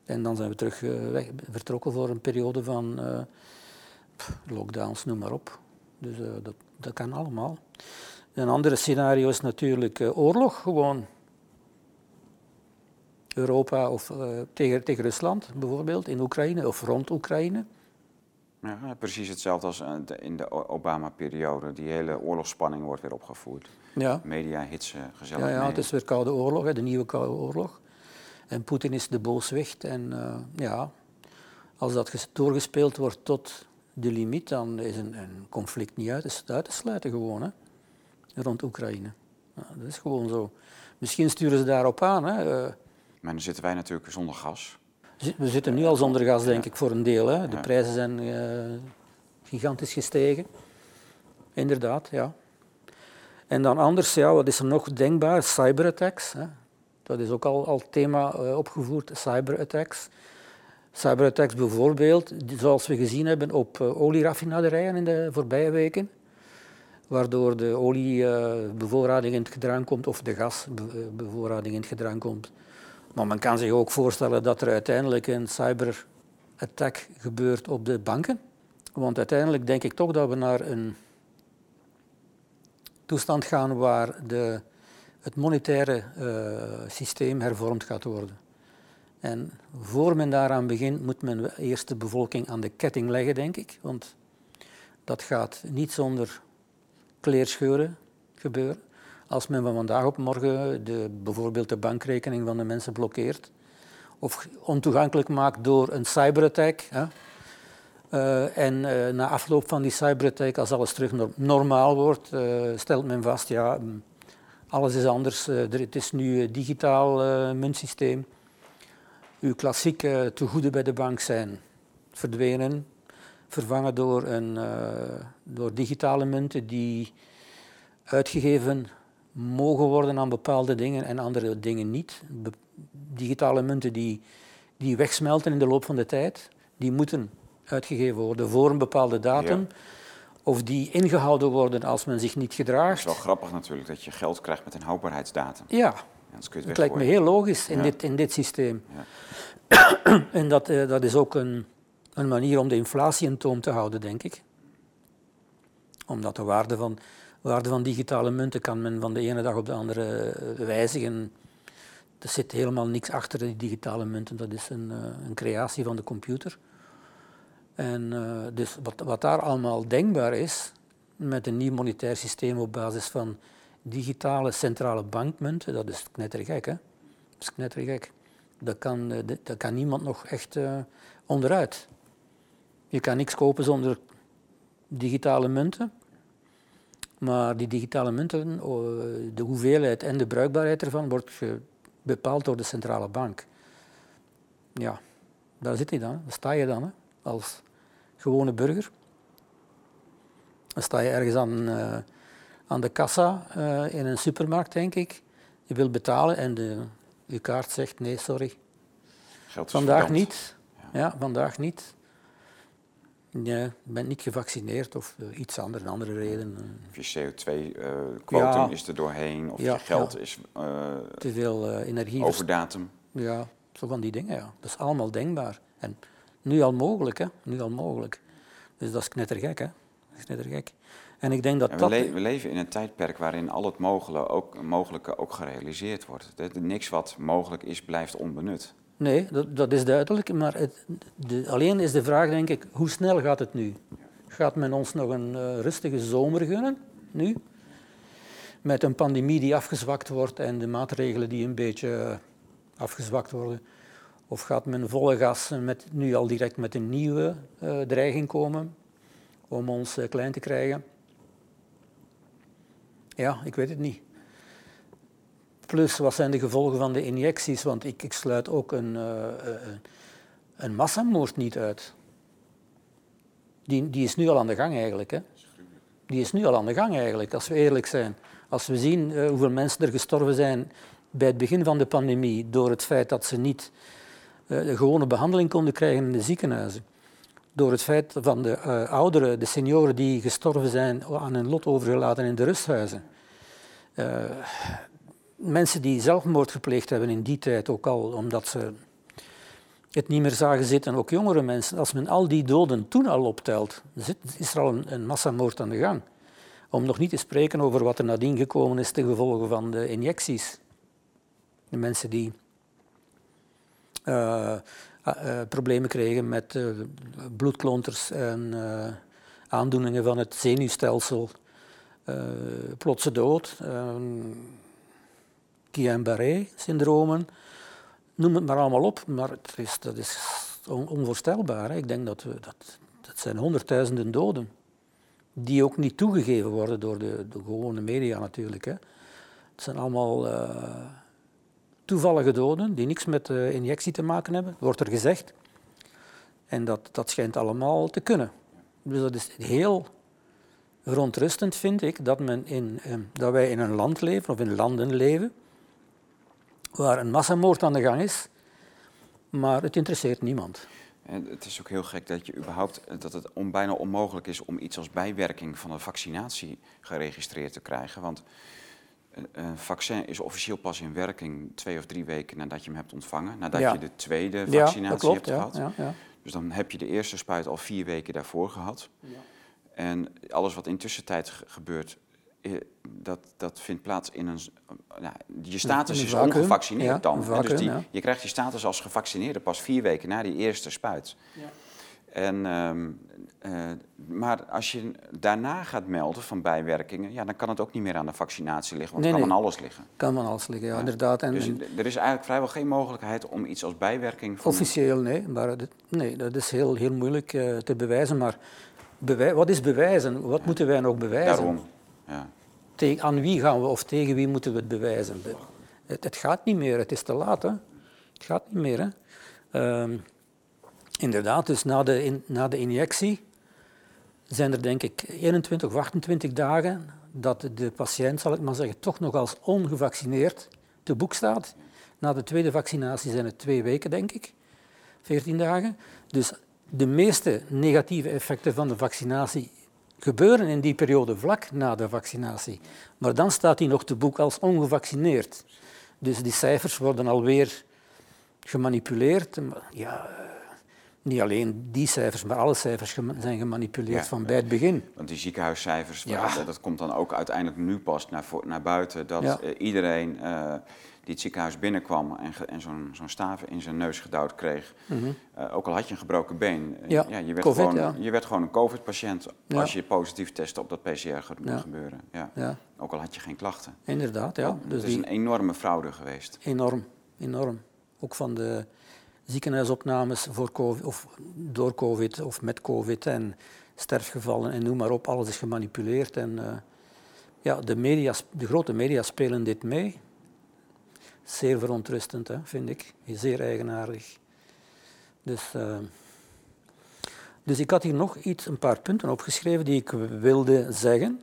En dan zijn we terug uh, weg, vertrokken voor een periode van uh, lockdowns, noem maar op. Dus dat, dat kan allemaal. Een andere scenario is natuurlijk oorlog gewoon. Europa of uh, tegen, tegen Rusland bijvoorbeeld, in Oekraïne of rond Oekraïne. Ja, precies hetzelfde als eh, in de Obama-periode. Die hele oorlogsspanning wordt weer opgevoerd. Ja. Media hitsen gezellig Ja, ja het is weer Koude Oorlog, hè, de nieuwe Koude Oorlog. En Poetin is de booswicht. En uh, ja, als dat doorgespeeld wordt tot de limiet, dan is een, een conflict niet uit, uit te sluiten gewoon, hè, rond Oekraïne. Ja, dat is gewoon zo. Misschien sturen ze daarop aan. Hè. Eh. Maar dan zitten wij natuurlijk zonder gas. We zitten nu al zonder gas, denk ik, voor een deel. Hè. De prijzen zijn uh, gigantisch gestegen. Inderdaad, ja. En dan anders, ja, wat is er nog denkbaar? Cyberattacks. Hè. Dat is ook al, al thema uh, opgevoerd, cyberattacks. Cyberattacks bijvoorbeeld, zoals we gezien hebben op uh, olieraffinaderijen in de voorbije weken, waardoor de oliebevoorrading in het gedrang komt of de gasbevoorrading in het gedrang komt. Maar men kan zich ook voorstellen dat er uiteindelijk een cyberattack gebeurt op de banken. Want uiteindelijk denk ik toch dat we naar een toestand gaan waar de, het monetaire uh, systeem hervormd gaat worden. En voor men daaraan begint, moet men eerst de bevolking aan de ketting leggen, denk ik. Want dat gaat niet zonder kleerscheuren gebeuren. Als men van vandaag op morgen de, bijvoorbeeld de bankrekening van de mensen blokkeert of ontoegankelijk maakt door een cyberattack. Hè, uh, en uh, na afloop van die cyberattack, als alles terug normaal wordt, uh, stelt men vast, ja, mm, alles is anders. het is nu een digitaal muntsysteem. Uw klassieke tegoeden bij de bank zijn verdwenen, vervangen door, een, door digitale munten die uitgegeven mogen worden aan bepaalde dingen en andere dingen niet. digitale munten die, die wegsmelten in de loop van de tijd, die moeten uitgegeven worden voor een bepaalde datum. Of die ingehouden worden als men zich niet gedraagt. Het is wel grappig natuurlijk dat je geld krijgt met een houdbaarheidsdatum. Ja, dat lijkt me heel logisch in, dit, in dit systeem. Ja. en dat, uh, dat is ook een, een manier om de inflatie in toom te houden, denk ik. Omdat de waarde van, waarde van digitale munten kan men van de ene dag op de andere eh, wijzigen. Er zit helemaal niks achter die digitale munten. Dat is een, uh, een creatie van de computer. En uh, dus wat, wat daar allemaal denkbaar is, met een nieuw monetair systeem op basis van digitale centrale bankmunten, dat is knettergek, hè? Dat is knettergek. Dat kan, dat kan niemand nog echt onderuit. Je kan niks kopen zonder digitale munten. Maar die digitale munten, de hoeveelheid en de bruikbaarheid ervan, wordt bepaald door de centrale bank. Ja, daar zit hij dan, daar sta je dan hè, als gewone burger. Dan sta je ergens aan, uh, aan de kassa uh, in een supermarkt, denk ik. Je wilt betalen en de, je kaart zegt nee, sorry. vandaag niet. Ja. ja. vandaag niet. Je bent niet gevaccineerd of uh, iets anders, een andere reden. Of je CO2-quotum ja. is er doorheen, of je geld is te veel energie. Over datum. Ja, zo van die dingen, ja. Dat is allemaal denkbaar. En nu al mogelijk, hè? Nu al mogelijk. Dus dat is knettergek, hè? Dat is knettergek. En ik denk dat we, dat... we leven in een tijdperk waarin al het mogelijke ook, mogelijke ook gerealiseerd wordt. Niks wat mogelijk is, blijft onbenut. Nee, dat, dat is duidelijk. Maar het, de, alleen is de vraag, denk ik, hoe snel gaat het nu? Gaat men ons nog een uh, rustige zomer gunnen, nu? Met een pandemie die afgezwakt wordt en de maatregelen die een beetje uh, afgezwakt worden. Of gaat men volle gas met, nu al direct met een nieuwe uh, dreiging komen om ons klein te krijgen? Ja, ik weet het niet. Plus, wat zijn de gevolgen van de injecties? Want ik, ik sluit ook een, uh, een massamoord niet uit. Die, die is nu al aan de gang eigenlijk. Hè? Die is nu al aan de gang eigenlijk, als we eerlijk zijn. Als we zien hoeveel mensen er gestorven zijn bij het begin van de pandemie door het feit dat ze niet eh, de gewone behandeling konden krijgen in de ziekenhuizen. Door het feit van de ouderen, de senioren die gestorven zijn, aan hun lot overgelaten in de rusthuizen. Uh, mensen die zelfmoord gepleegd hebben in die tijd ook al, omdat ze het niet meer zagen zitten, ook jongere mensen. Als men al die doden toen al optelt, is er al een, een massamoord aan de gang. Om nog niet te spreken over wat er nadien gekomen is ten gevolge van de injecties. De mensen die uh, problemen kregen met bloedklonters en aandoeningen van het zenuwstelsel. plotse dood, Guillain-Barré-syndromen. noem het maar allemaal op, maar het is, dat is onvoorstelbaar. Hè. Ik denk dat we, dat, dat zijn honderdduizenden doden, die ook niet toegegeven worden door de, de gewone media natuurlijk. Hè. Het zijn allemaal uh, toevallige doden die niks met de injectie te maken hebben, wordt er gezegd. En dat, dat schijnt allemaal te kunnen. Dus dat is heel verontrustend, vind ik, dat, men in, eh, dat wij in een land leven, of in landen leven, waar een massamoord aan de gang is, maar het interesseert niemand. En het is ook heel gek dat, je überhaupt, dat het om, bijna onmogelijk is om iets als bijwerking van een vaccinatie geregistreerd te krijgen. Want een vaccin is officieel pas in werking twee of drie weken nadat je hem hebt ontvangen. Nadat je de tweede vaccinatie hebt gehad. Ja, dus dan heb je de eerste spuit al vier weken daarvoor gehad. En alles wat in tussentijd gebeurt, dat, dat vindt plaats in een. Nou, je status is ongevaccineerd dan. dus die, je krijgt je status als gevaccineerde pas vier weken na die eerste spuit. Ja. En, ehm, eh, maar als je daarna gaat melden van bijwerkingen, ja, dan kan het ook niet meer aan de vaccinatie liggen, want het kan aan alles liggen. Kan aan alles liggen, ja, inderdaad. En, dus er is eigenlijk vrijwel geen mogelijkheid om iets als bijwerking... Van... Officieel, nee. Maar nee, dat is heel, heel moeilijk uh, te bewijzen. Maar bewij wat is bewijzen? Wat moeten wij nog bewijzen? Daarom, Tegen, aan wie gaan we of tegen wie moeten we het bewijzen? Het, het gaat niet meer, het is te laat. Hè? Het gaat niet meer. Hè? Ehm, inderdaad, dus na de, na de injectie zijn er denk ik 21 of 28 dagen dat de patiënt, zal ik maar zeggen, toch nog als ongevaccineerd te boek staat. Na de tweede vaccinatie zijn het twee weken, denk ik. 14 dagen. Dus de meeste negatieve effecten van de vaccinatie gebeuren in die periode vlak na de vaccinatie. Maar dan staat hij nog te boek als ongevaccineerd. Dus die cijfers worden alweer gemanipuleerd. Ja, niet alleen die cijfers, maar alle cijfers zijn gemanipuleerd van bij het begin. Want die ziekenhuiscijfers, ja. dat komt dan ook uiteindelijk nu pas naar, naar buiten. Dat eh, iedereen uh, die het ziekenhuis binnenkwam en, en zo'n zo'n staaf in zijn neus gedouwd kreeg, mm -hmm. ook al had je een gebroken been, ja. je, werd COVID, gewoon, je werd gewoon een COVID-patiënt als je positief testte op dat PCR gebeuren. Ja. Ook al had je geen klachten. Inderdaad, ja. dus het is een enorme fraude geweest. Enorm, enorm. Ook van de ziekenhuisopnames voor COVID, of door COVID of met COVID en sterfgevallen en noem maar op. Alles is gemanipuleerd. En uh, ja, de, media, de grote media spelen dit mee. Zeer verontrustend, hè, vind ik. Zeer eigenaardig. Dus, uh, dus ik had hier nog iets, een paar punten opgeschreven die ik wilde zeggen.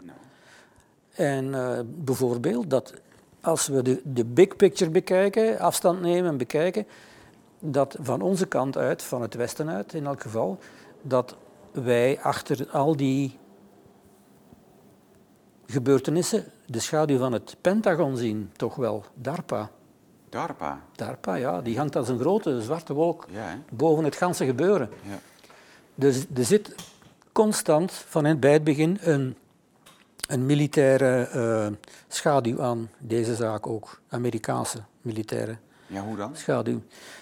En uh, bijvoorbeeld dat als we de, de big picture bekijken, afstand nemen en bekijken, dat van onze kant uit, van het Westen uit in elk geval, dat wij achter al die gebeurtenissen de schaduw van het Pentagon zien, toch wel DARPA. DARPA? DARPA, ja. Die hangt als een grote zwarte wolk boven het ganse gebeuren. Ja. Dus er zit constant, van bij het begin, een, een militaire uh, schaduw aan deze zaak ook. Amerikaanse militaire ja, hoe dan? schaduw.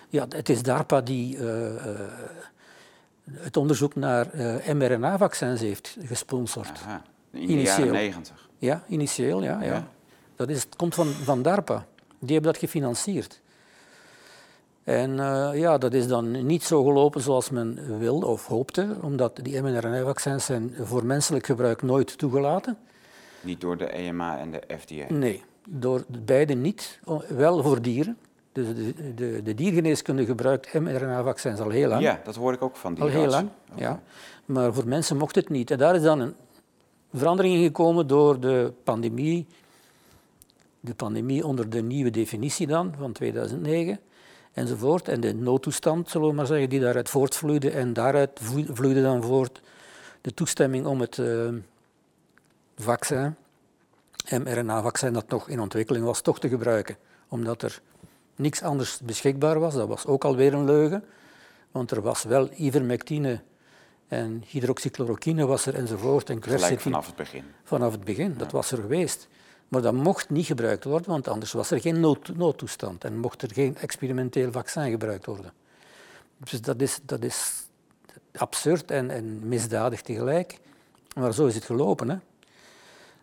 Ja, het is DARPA die uh, het onderzoek naar mRNA-vaccins heeft gesponsord. Aha, in de jaren negentig? Ja, initieel, ja. ja. ja. Dat is, het komt van, van DARPA. Die hebben dat gefinancierd. En uh, ja, dat is dan niet zo gelopen zoals men wilde of hoopte, omdat die mRNA-vaccins zijn voor menselijk gebruik nooit toegelaten. Niet door de EMA en de FDA? Nee, door beide niet. Wel voor dieren. Dus de, de, de diergeneeskunde gebruikt mRNA-vaccins al heel lang. Ja, dat hoor ik ook van die Al heel lang, ja. Maar voor mensen mocht het niet. En daar is dan een verandering in gekomen door de pandemie. De pandemie onder de nieuwe definitie dan, van 2009 enzovoort. En de noodtoestand, zullen we maar zeggen, die daaruit voortvloeide. En daaruit vloeide dan voort de toestemming om het uh, vaccin, mRNA-vaccin dat nog in ontwikkeling was, toch te gebruiken. Omdat er niks anders beschikbaar was. Dat was ook alweer een leugen, want er was wel ivermectine en hydroxychloroquine was er enzovoort. En Gelijk vanaf het begin. Vanaf het begin, dat was er geweest. Maar dat mocht niet gebruikt worden, want anders was er geen nood, noodtoestand en mocht er geen experimenteel vaccin gebruikt worden. Dus dat is, dat is absurd en, en misdadig tegelijk. Maar zo is het gelopen. Hè.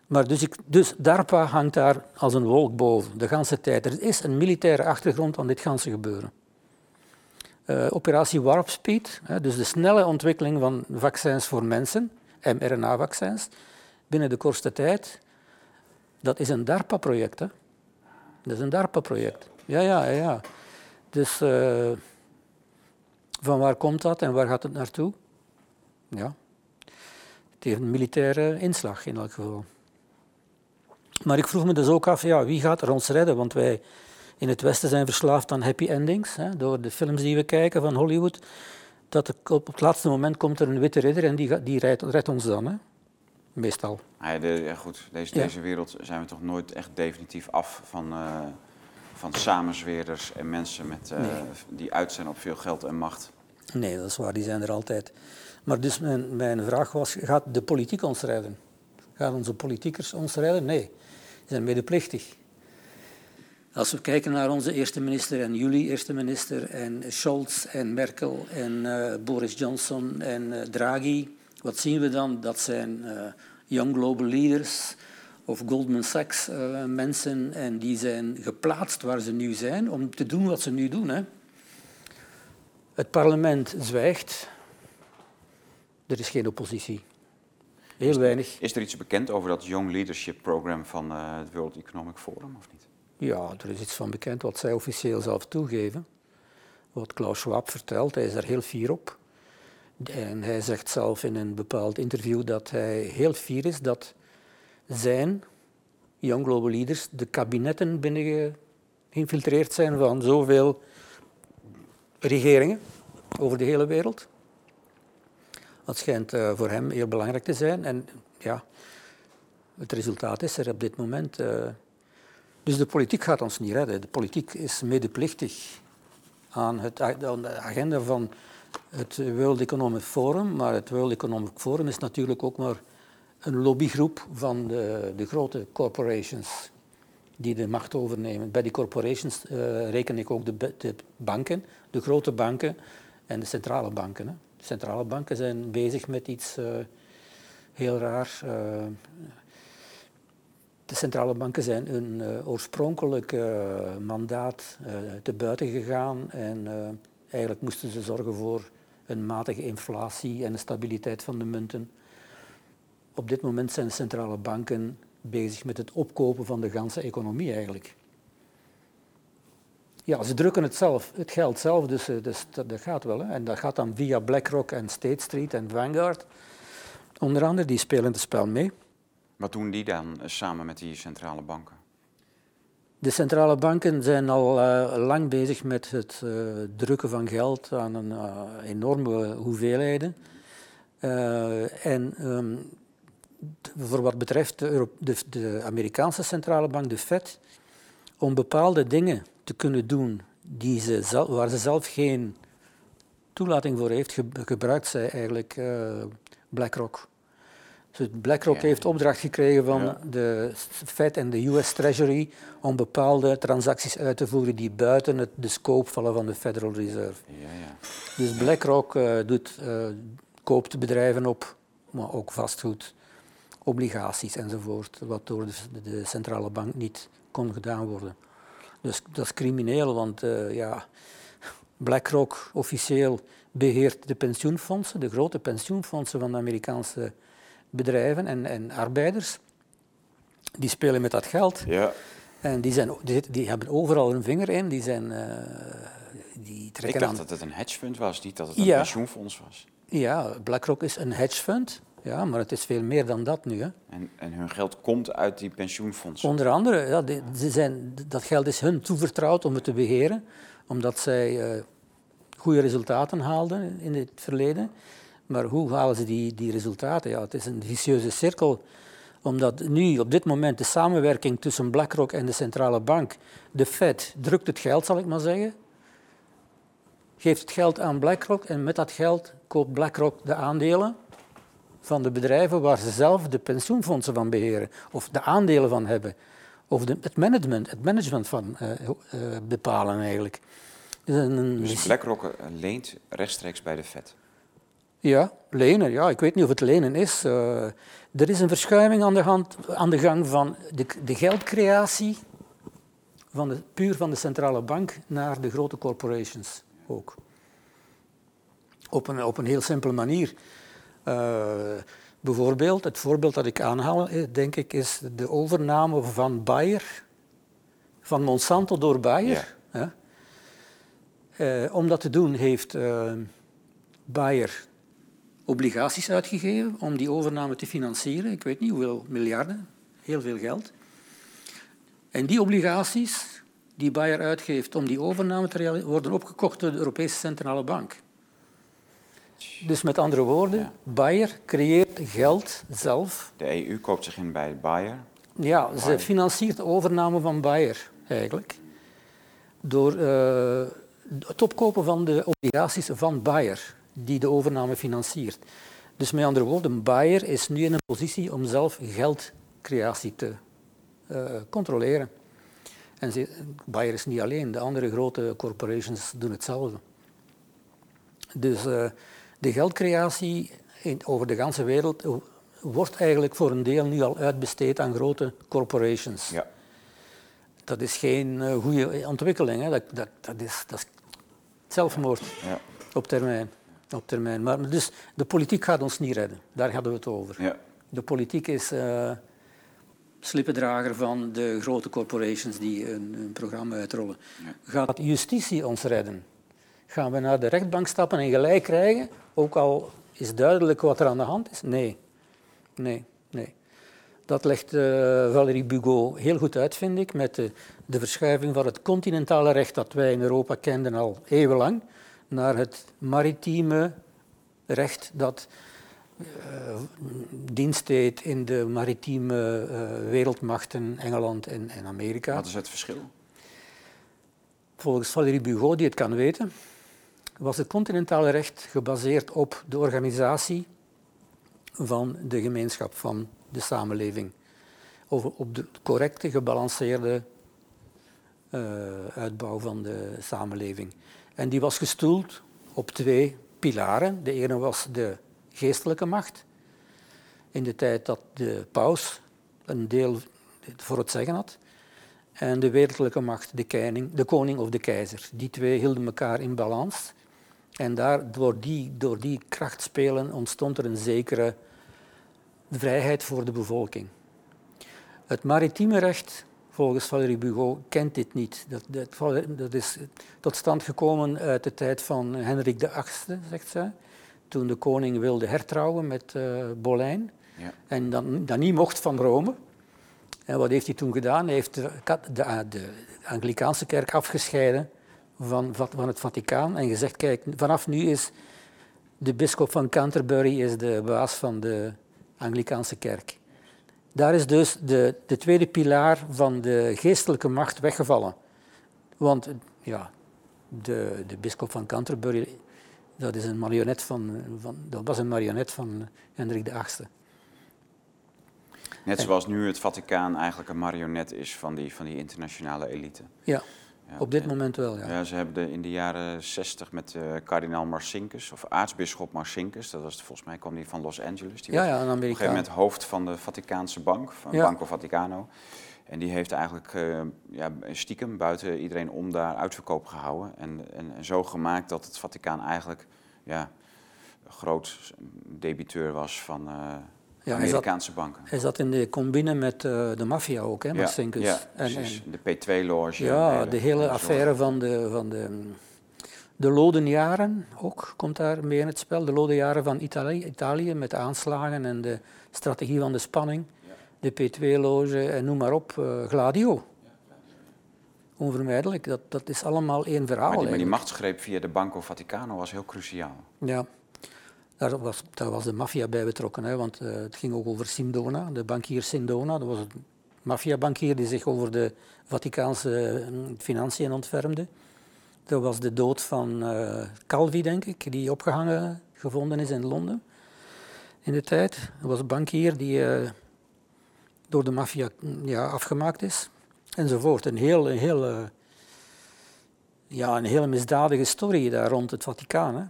Maar dus, ik, dus DARPA hangt daar als een wolk boven, de ganse tijd. Er is een militaire achtergrond aan dit ganse gebeuren. Uh, operatie Warp Speed, hè, dus de snelle ontwikkeling van vaccins voor mensen, mRNA-vaccins, binnen de kortste tijd. Dat is een DARPA-project. Dat is een DARPA-project. Ja, ja, ja. Dus uh, van waar komt dat en waar gaat het naartoe? Ja, het heeft een militaire inslag in elk geval. Maar ik vroeg me dus ook af, ja, wie gaat er ons redden? Want wij in het Westen zijn verslaafd aan happy endings, hè, door de films die we kijken van Hollywood. Dat op het laatste moment komt er een witte ridder en die, die redt, redt ons dan. Hè. Meestal. Ja, de, ja, goed, deze, deze wereld zijn we toch nooit echt definitief af van, uh, van samenzweerders en mensen met, uh, die uit zijn op veel geld en macht. Nee, dat is waar, die zijn er altijd. Maar dus mijn, mijn vraag was, gaat de politiek ons redden? Gaan onze politiekers ons redden? Nee, die zijn medeplichtig. Als we kijken naar onze eerste minister en jullie eerste minister en Scholz en Merkel en uh, Boris Johnson en Draghi, wat zien we dan? Dat zijn uh, young global leaders of Goldman Sachs mensen en die zijn geplaatst waar ze nu zijn om te doen wat ze nu doen. Hè. Het parlement zwijgt, er is geen oppositie. Heel weinig. Is er iets bekend over dat Young Leadership Program van het World Economic Forum of niet? Ja, er is iets van bekend wat zij officieel zelf toegeven. Wat Klaus Schwab vertelt, hij is er heel fier op. En hij zegt zelf in een bepaald interview dat hij heel fier is dat zijn Young Global Leaders de kabinetten binnen geïnfiltreerd zijn van zoveel regeringen over de hele wereld. Dat schijnt uh, voor hem heel belangrijk te zijn. En ja, het resultaat is er op dit moment. Uh, dus de politiek gaat ons niet redden. De politiek is medeplichtig aan, het, aan de agenda van het World Economic Forum. Maar het World Economic Forum is natuurlijk ook maar een lobbygroep van de, de grote corporations die de macht overnemen. Bij die corporations uh, reken ik ook de, de, banken, de grote banken en de centrale banken. Hè. De centrale banken zijn bezig met iets uh, heel raar. Uh, de centrale banken zijn hun oorspronkelijk mandaat te buiten gegaan en eigenlijk moesten ze zorgen voor een matige inflatie en de stabiliteit van de munten. Op dit moment zijn de centrale banken bezig met het opkopen van de ganse economie eigenlijk. Ja, ze drukken het zelf, het geld zelf, dus, dus dat, dat, gaat wel. Hè. En dat gaat dan via BlackRock en State Street en Vanguard. Onder andere, die spelen het spel mee. Wat doen die dan eh, samen met die centrale banken? De centrale banken zijn al uh, lang bezig met het uh, drukken van geld aan een uh, enorme hoeveelheden. en um, voor wat betreft de, de, Amerikaanse centrale bank, de Fed, om bepaalde dingen te kunnen doen die ze waar ze zelf geen toelating voor heeft, gebruikt zij eigenlijk BlackRock. Dus BlackRock heeft opdracht gekregen van de Fed en de US Treasury om bepaalde transacties uit te voeren die buiten het, de scope vallen van de Federal Reserve. Ja, ja. Dus BlackRock uh, doet, uh, koopt bedrijven op, maar ook vastgoed, obligaties enzovoort, wat door de, de, centrale bank niet kon gedaan worden. Dus dat is crimineel, want uh, ja, BlackRock officieel beheert de pensioenfondsen, de grote pensioenfondsen van de Amerikaanse bedrijven en, en arbeiders. Die spelen met dat geld. Ja. En die, zijn, die, die, hebben overal een vinger in. Die zijn, uh, die trekken Ik dacht dat het een hedgefund was, niet dat het een pensioenfonds was. Ja, BlackRock is een hedgefund. Ja, maar het is veel meer dan dat nu. Hè. En, en hun geld komt uit die pensioenfondsen? Onder andere, ja, die, ze zijn, dat geld is hun toevertrouwd om het te beheren, omdat zij uh, goede resultaten haalden in het verleden. Maar hoe halen ze die, die resultaten? Ja, het is een vicieuze cirkel omdat nu op dit moment de samenwerking tussen BlackRock en de centrale bank, de Fed, drukt het geld, zal ik maar zeggen, geeft het geld aan BlackRock en met dat geld koopt BlackRock de aandelen van de bedrijven waar ze zelf de pensioenfondsen van beheren, of de aandelen van hebben, of de, het management, het management van uh, uh, bepalen eigenlijk. Dus, een, dus BlackRock leent rechtstreeks bij de Fed? Ja, lenen. Ja, ik weet niet of het lenen is. Uh, er is een verschuiving aan de, hand, aan de gang van de, de geldcreatie van de, puur van de centrale bank naar de grote corporations ook. Op een, op een heel simpele manier. Uh, bijvoorbeeld, het voorbeeld dat ik aanhaal, denk ik, is de overname van Bayer, van Monsanto door Bayer. Ja. Uh, om dat te doen heeft Bayer obligaties uitgegeven om die overname te financieren. Ik weet niet hoeveel miljarden, heel veel geld. En die obligaties die Bayer uitgeeft om die overname te realiseren, worden opgekocht door de Europese Centrale Bank. Dus met andere woorden, Bayer creëert geld zelf. De EU koopt zich in bij Bayer. Ja, ze financiert de overname van Bayer eigenlijk. Door uh, het opkopen van de obligaties van Bayer, die de overname financiert. Dus met andere woorden, Bayer is nu in een positie om zelf geldcreatie te uh, controleren. En ze, Bayer is niet alleen, de andere grote corporations doen hetzelfde. Dus uh, de geldcreatie in, over de hele wereld wordt eigenlijk voor een deel nu al uitbesteed aan grote corporations. Ja. Dat is geen uh, goede ontwikkeling. Hè. Dat, dat, dat, is, dat is zelfmoord ja. op, termijn, op termijn. Maar dus de politiek gaat ons niet redden. Daar hadden we het over. Ja. De politiek is uh, slippendrager van de grote corporations die een, een programma uitrollen. Gaat justitie ons redden? Gaan we naar de rechtbank stappen en gelijk krijgen, ook al is duidelijk wat er aan de hand is? Nee, nee, nee. Dat legt uh, Valérie Bugot heel goed uit, vind ik, met de, de, verschuiving van het continentale recht dat wij in Europa kenden al eeuwenlang, naar het maritieme recht dat uh, dienst deed in de maritieme uh, wereldmachten Engeland en, en Amerika. Wat is het verschil? Volgens Valérie Bugot, die het kan weten, was het continentale recht gebaseerd op de organisatie van de gemeenschap, van de samenleving. Over, op de correcte, gebalanceerde uh, uitbouw van de samenleving. En die was gestoeld op twee pilaren. De ene was de geestelijke macht. In de tijd dat de paus een deel voor het zeggen had. En de wereldlijke macht, de koning, de koning of de keizer. Die twee hielden elkaar in balans. En daar, door, die, door die krachtspelen ontstond er een zekere vrijheid voor de bevolking. Het maritieme recht, volgens Valérie Bugot, kent dit niet. Dat, dat, dat, is tot stand gekomen uit de tijd van Hendrik VIII, zegt zij. Toen de koning wilde hertrouwen met uh, Bolijn. Ja. En dan, dat niet mocht van Rome. En wat heeft hij toen gedaan? Hij heeft de, de, de Anglikaanse kerk afgescheiden van, van het Vaticaan en gezegd, kijk, vanaf nu is de bisschop van Canterbury is de baas van de Anglikaanse kerk. Daar is dus de, de tweede pilaar van de geestelijke macht weggevallen. Want ja, de, de bisschop van Canterbury, dat, is een marionet van, van, dat was een marionet van Hendrik VIII. Net zoals nu het Vaticaan eigenlijk een marionet is van die, van die internationale elite. Ja, op dit moment wel, ja. ja. Ze hebben de, in de jaren 60 met uh, kardinaal Marcinkus, of aartsbisschop Marcinkus, dat was volgens mij kwam die van Los Angeles. Die ja, ja, Op een gegeven moment hoofd van de Vaticaanse bank, van Banco Vaticano. En die heeft eigenlijk uh, ja, stiekem buiten iedereen om daar uitverkoop gehouden. En, en, en, zo gemaakt dat het Vaticaan eigenlijk ja, groot debiteur was van... Uh, ja, Amerikaanse banken. Hij zat in de combine met uh, de maffia ook, hè, met ja, ja, en, en, de P2-loge. Ja, de hele affaire van de, van de, de Lodenjaren ook komt daar mee in het spel. De Lodenjaren van Italië, Italië met de aanslagen en de strategie van de spanning. De P2-loge en noem maar op, uh, Gladio. Onvermijdelijk, dat, dat is allemaal één verhaal. Maar die, maar die machtsgreep via de Banco Vaticano was heel cruciaal. Ja. Daar was, was de maffia bij betrokken, hè, want uh, het ging ook over Sindona, de bankier Sindona. Dat was een maffiabankier die zich over de Vaticaanse uh, financiën ontfermde. Dat was de dood van uh, Calvi, denk ik, die opgehangen gevonden is in Londen in de tijd. Dat was een bankier die door de maffia ja, afgemaakt is, enzovoort. Een heel, een heel, ja, een hele misdadige story daar rond het Vaticaan. Hè.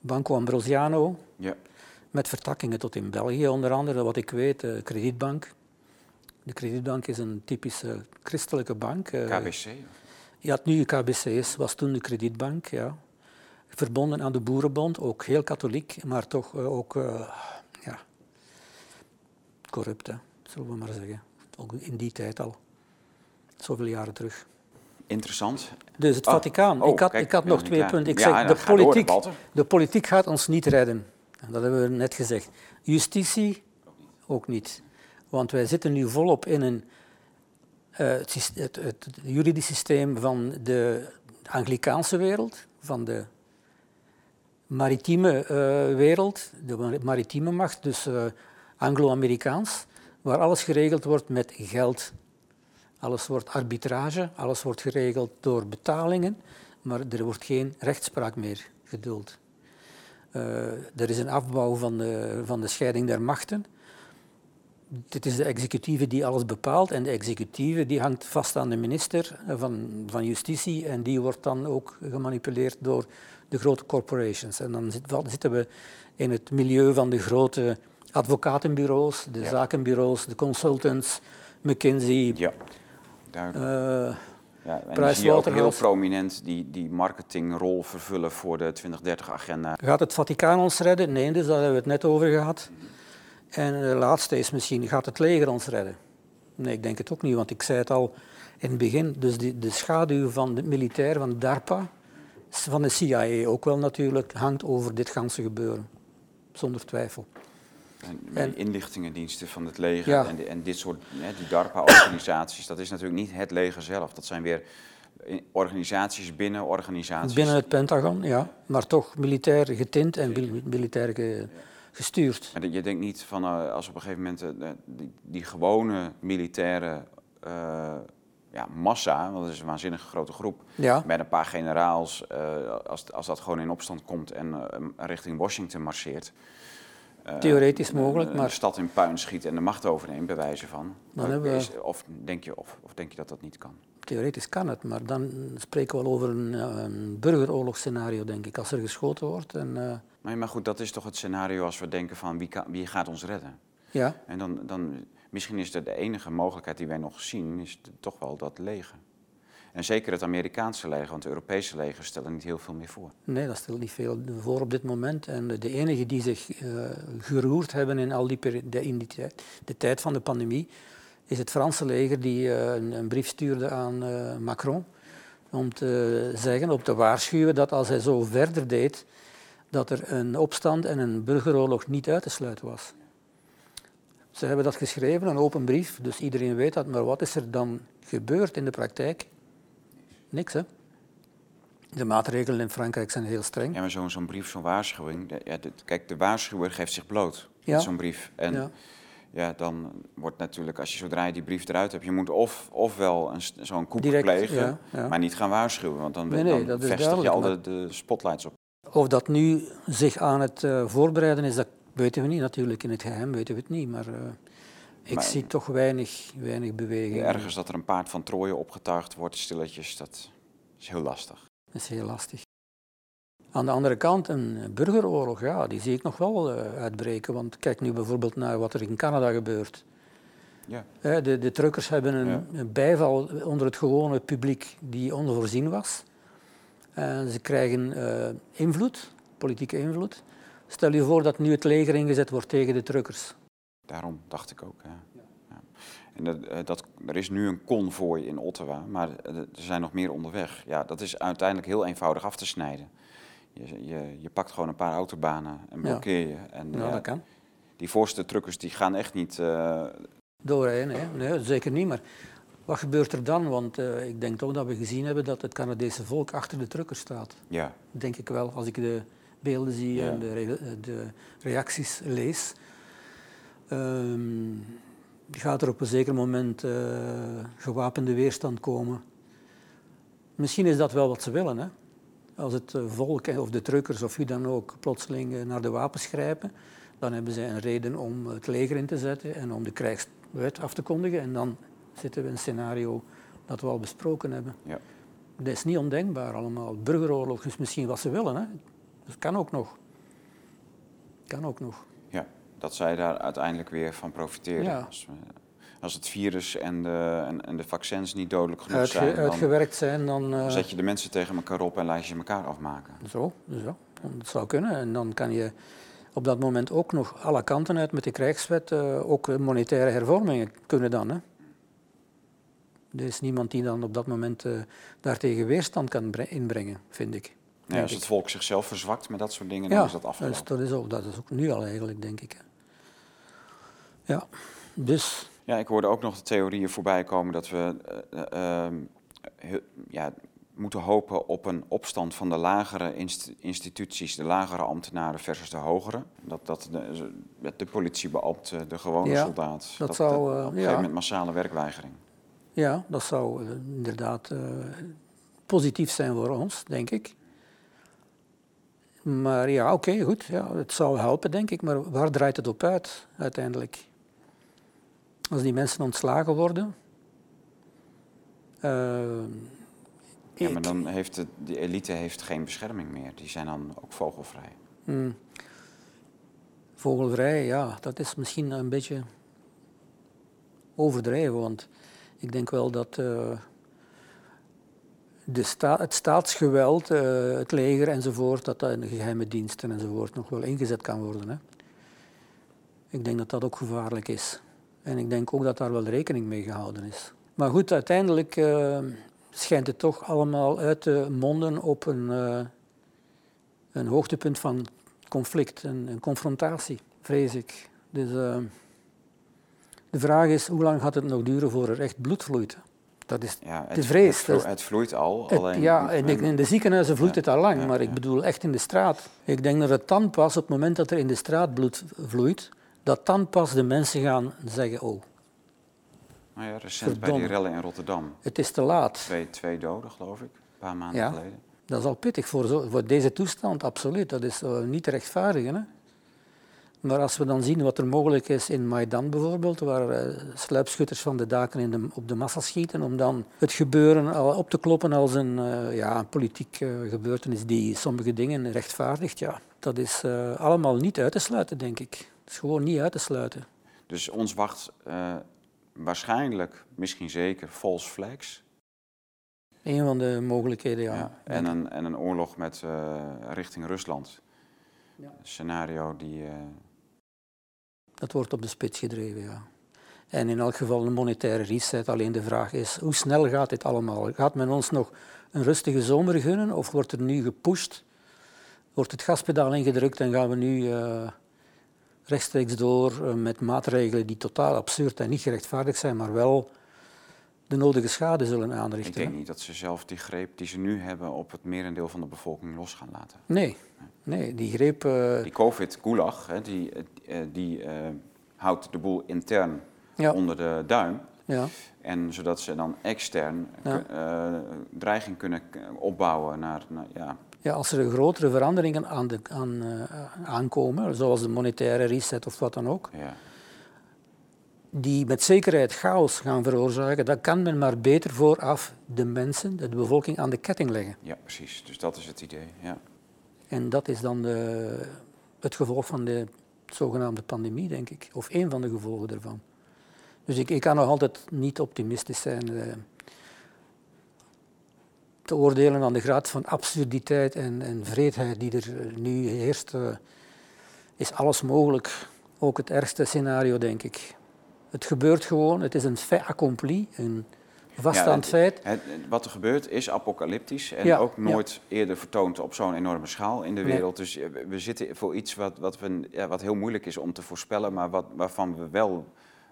Banco Ambrosiano, ja. met vertakkingen tot in België onder andere, wat ik weet, de Kredietbank. De Kredietbank is een typische christelijke bank. KBC? Ja, het nu KBC is, was toen de Kredietbank, ja. verbonden aan de Boerenbond, ook heel katholiek, maar toch uh, ook uh, ja, corrupt, hè, zullen we maar zeggen. Ook in die tijd al, zoveel jaren terug. Interessant. Dus het oh. Vaticaan. Oh, ik had, kijk, ik had nog twee punten. Ik zeg, de, politiek, door, de politiek gaat ons niet redden. Dat hebben we net gezegd. Justitie ook niet. Want wij zitten nu volop in een, uh, het, het, het, juridisch systeem van de Anglikaanse wereld, van de maritieme uh, wereld, de maritieme macht, dus uh, Anglo-Amerikaans, waar alles geregeld wordt met geld. Alles wordt arbitrage, alles wordt geregeld door betalingen, maar er wordt geen rechtspraak meer geduld. Uh, er is een afbouw van de, van de scheiding der machten. Dit is de executieve die alles bepaalt en de executieve die hangt vast aan de minister van, van Justitie en die wordt dan ook gemanipuleerd door de grote corporations. En dan zitten we in het milieu van de grote advocatenbureaus, de zakenbureaus, de consultants, McKinsey. Ja, duidelijk. Uh, ja, en zie je ook heel prominent die, die marketingrol vervullen voor de 2030-agenda. Gaat het Vaticaan ons redden? Nee, dus daar hebben we het net over gehad. En de laatste is misschien, gaat het leger ons redden? Nee, ik denk het ook niet, want ik zei het al in het begin. Dus die, de schaduw van de militair, van DARPA, van de CIA ook wel natuurlijk, hangt over dit ganse gebeuren. Zonder twijfel. En, en inlichtingendiensten van het leger ja. en, en, dit soort, hè, die DARPA-organisaties, dat is natuurlijk niet het leger zelf. Dat zijn weer organisaties binnen organisaties. Binnen het Pentagon, ja. Maar toch militair getint en militair ge, gestuurd. Je denkt niet van uh, als op een gegeven moment uh, die, die, gewone militaire uh, ja, massa, want dat is een waanzinnig grote groep, ja. met een paar generaals, als, als dat gewoon in opstand komt en richting Washington marcheert. Theoretisch mogelijk, maar... De stad in puin schiet en de macht overneemt, bij wijze van. Dan we... is, of, denk je, of, of denk je dat dat niet kan? Theoretisch kan het, maar dan spreken we al over een, een burgeroorlogsscenario, denk ik, als er geschoten wordt. En, maar, maar goed, dat is toch het scenario als we denken van wie, kan, wie gaat ons redden? Ja. En dan, dan, misschien is de, de enige mogelijkheid die wij nog zien, is toch wel dat leger. En zeker het Amerikaanse leger, want het Europese leger stellen niet heel veel meer voor. Nee, dat stelt niet veel voor op dit moment. En de enigen die zich uh, geroerd hebben in, al die de, in die tijd, de tijd van de pandemie, is het Franse leger die uh, een, een, brief stuurde aan uh, Macron om te zeggen, om te waarschuwen dat als hij zo verder deed, dat er een opstand en een burgeroorlog niet uit te sluiten was. Ze hebben dat geschreven, een open brief, dus iedereen weet dat. Maar wat is er dan gebeurd in de praktijk? Niks, hè? De maatregelen in Frankrijk zijn heel streng. Ja, maar zo'n zo'n brief, zo'n waarschuwing. De, ja, de, kijk, de waarschuwer geeft zich bloot ja. met zo'n brief. En ja. ja. dan wordt natuurlijk, als je zodra je die brief eruit hebt, je moet of, ofwel zo'n koep plegen, maar niet gaan waarschuwen. Want dan, nee, nee, dan vestig je al de, de spotlights op. Of dat nu zich aan het uh, voorbereiden is, dat weten we niet. Natuurlijk in het geheim weten we het niet, maar uh, ik maar, zie toch weinig, weinig beweging. Ergens dat er een paard van Troje opgetuigd wordt, stilletjes, dat is heel lastig. Dat is heel lastig. Aan de andere kant, een burgeroorlog, ja, die zie ik nog wel uh, uitbreken. Want kijk nu bijvoorbeeld naar wat er in Canada gebeurt. Ja. De, de truckers hebben een, ja. bijval onder het gewone publiek die onvoorzien was. Uh, ze krijgen uh, invloed, politieke invloed. Stel je voor dat nu het leger ingezet wordt tegen de truckers. Daarom dacht ik ook. Ja. ja. En dat, uh, dat, er is nu een konvooi in Ottawa, maar er zijn nog meer onderweg. Ja, dat is uiteindelijk heel eenvoudig af te snijden. Je, je, je pakt gewoon een paar autobanen en blokkeer je. En, ja, dat kan. Die voorste truckers die gaan echt niet... Doorheen, nee, nee, zeker niet. Maar wat gebeurt er dan? Want uh, ik denk toch dat we gezien hebben dat het Canadese volk achter de truckers staat. Ja. Denk ik wel, als ik de beelden zie ja. en de, re de, reacties lees. Um, gaat er op een zeker moment uh, gewapende weerstand komen. Misschien is dat wel wat ze willen. Hè? Als het eh, volk of de truckers of wie dan ook plotseling naar de wapens grijpen, dan hebben zij een reden om het leger in te zetten en om de krijgswet af te kondigen. En dan zitten we in een scenario dat we al besproken hebben. Ja. Dat is niet ondenkbaar allemaal. Burgeroorlog is misschien wat ze willen. Hè. Dat kan ook nog. Kan ook nog. Ja, dat zij daar uiteindelijk weer van profiteren. Ja. als het virus en de, en, en de vaccins niet dodelijk genoeg Uitge- zijn, dan uitgewerkt zijn, dan... eh, zet je de mensen tegen elkaar op en laat je elkaar afmaken. Zo, zo, dat zou kunnen. En dan kan je op dat moment ook nog alle kanten uit met de krijgswet, eh, ook monetaire hervormingen kunnen dan. Hè. Er is niemand die dan op dat moment eh, daartegen weerstand kan bre- inbrengen, vind ik. Denk als het volk zichzelf verzwakt met dat soort dingen, dan Ja, is dat afgelopen. is, dat, is ook, dat is ook nu al eigenlijk, denk ik. hè. Ja, dus Ja, ik hoorde ook nog de theorieën voorbij komen dat we eh, eh, ehm, ja, moeten hopen op een opstand van de lagere inst- instituties, de lagere ambtenaren versus de hogere. Dat, dat de, de, de politiebeambte, de gewone Ja, soldaat, dat zou, op eh, een gegeven ja. moment massale werkweigering. ja, dat zou inderdaad positief zijn voor ons, denk ik. Maar ja, oké, goed. Ja, het zou helpen, denk ik. Maar waar draait het op uit, uiteindelijk? Als die mensen ontslagen worden... eh, Ja, maar dan heeft de, die elite heeft geen bescherming meer. Die zijn dan ook vogelvrij. Hmm. Vogelvrij, ja, dat is misschien een beetje overdreven, want ik denk wel dat eh, de sta het staatsgeweld, eh, het leger enzovoort, dat dat in de geheime diensten enzovoort nog wel ingezet kan worden. Hè. Ik denk dat dat ook gevaarlijk is. En ik denk ook dat daar wel rekening mee gehouden is. Maar goed, uiteindelijk eh, schijnt het toch allemaal uit te monden op een, eh, een hoogtepunt van conflict, een, een confrontatie, vrees ik. Dus eh, de vraag is, hoe lang gaat het nog duren voor er echt bloed vloeit? Dat is Ja, De vrees, Het, vlo- dat is- het vloeit al. het- alleen, ja, in de, in de ziekenhuizen vloeit Ja, het al lang, ja, maar ik bedoel echt in de straat. Ik denk dat het dan pas, op het moment dat er in de straat bloed vloeit, dat dan pas de mensen gaan zeggen, oh, Nou ja, recent bij die rellen in Rotterdam. het is te laat. Twee, twee doden, geloof ik. Een paar maanden Ja. geleden. Dat is al pittig voor, zo, voor deze toestand, absoluut. Dat is eh, niet te rechtvaardigen. Hè? Maar als we dan zien wat er mogelijk is in Maidan bijvoorbeeld, waar eh, sluipschutters van de daken in de, op de massa schieten, om dan het gebeuren al op te kloppen als een eh, ja, een politiek gebeurtenis die sommige dingen rechtvaardigt, ja, dat is allemaal niet uit te sluiten, denk ik. Is gewoon niet uit te sluiten. Dus ons wacht eh, waarschijnlijk, misschien zeker, false flags. Een van de mogelijkheden, ja. Ja, en, een, en een oorlog met, eh, richting Rusland. Ja. Een scenario die... eh, Dat wordt op de spits gedreven, ja. En in elk geval een monetaire reset. Alleen de vraag is, hoe snel gaat dit allemaal? Gaat men ons nog een rustige zomer gunnen of wordt er nu gepusht? Wordt het gaspedaal ingedrukt en gaan we nu rechtstreeks door eh, met maatregelen die totaal absurd en niet gerechtvaardigd zijn, maar wel de nodige schade zullen ik aanrichten? denk hè? niet dat ze zelf die greep die ze nu hebben op het merendeel van de bevolking los gaan laten. Nee, nee, die greep... eh, Die COVID-gulag, die, eh, die houdt de boel intern ja, onder de duim. ja, En zodat ze dan extern Ja. dreiging kunnen opbouwen naar, naar ja, Ja, als er grotere veranderingen aan de, aan, eh, aankomen, zoals de monetaire reset of wat dan ook, ja. die met zekerheid chaos gaan veroorzaken, dan kan men maar beter vooraf de mensen, de bevolking, aan de ketting leggen. ja, precies. Dus dat is het idee. Ja. En dat is dan de, het gevolg van de zogenaamde pandemie, denk ik. Of één van de gevolgen daarvan. Dus ik, ik kan nog altijd niet optimistisch zijn. Te oordelen aan de graad van absurditeit en, en vreedheid die er eh, nu heerst, eh, is alles mogelijk. Ook het ergste scenario, denk ik. Het gebeurt gewoon, het is een fait accompli, een vaststaand Ja, feit. Het, wat er gebeurt is apocalyptisch en Ja, ook ja. nooit eerder vertoond op zo'n enorme schaal in de Nee. wereld. Dus eh, we- zitten voor iets wat, wat, we, ja, wat heel moeilijk is om te voorspellen, maar wat, waarvan we wel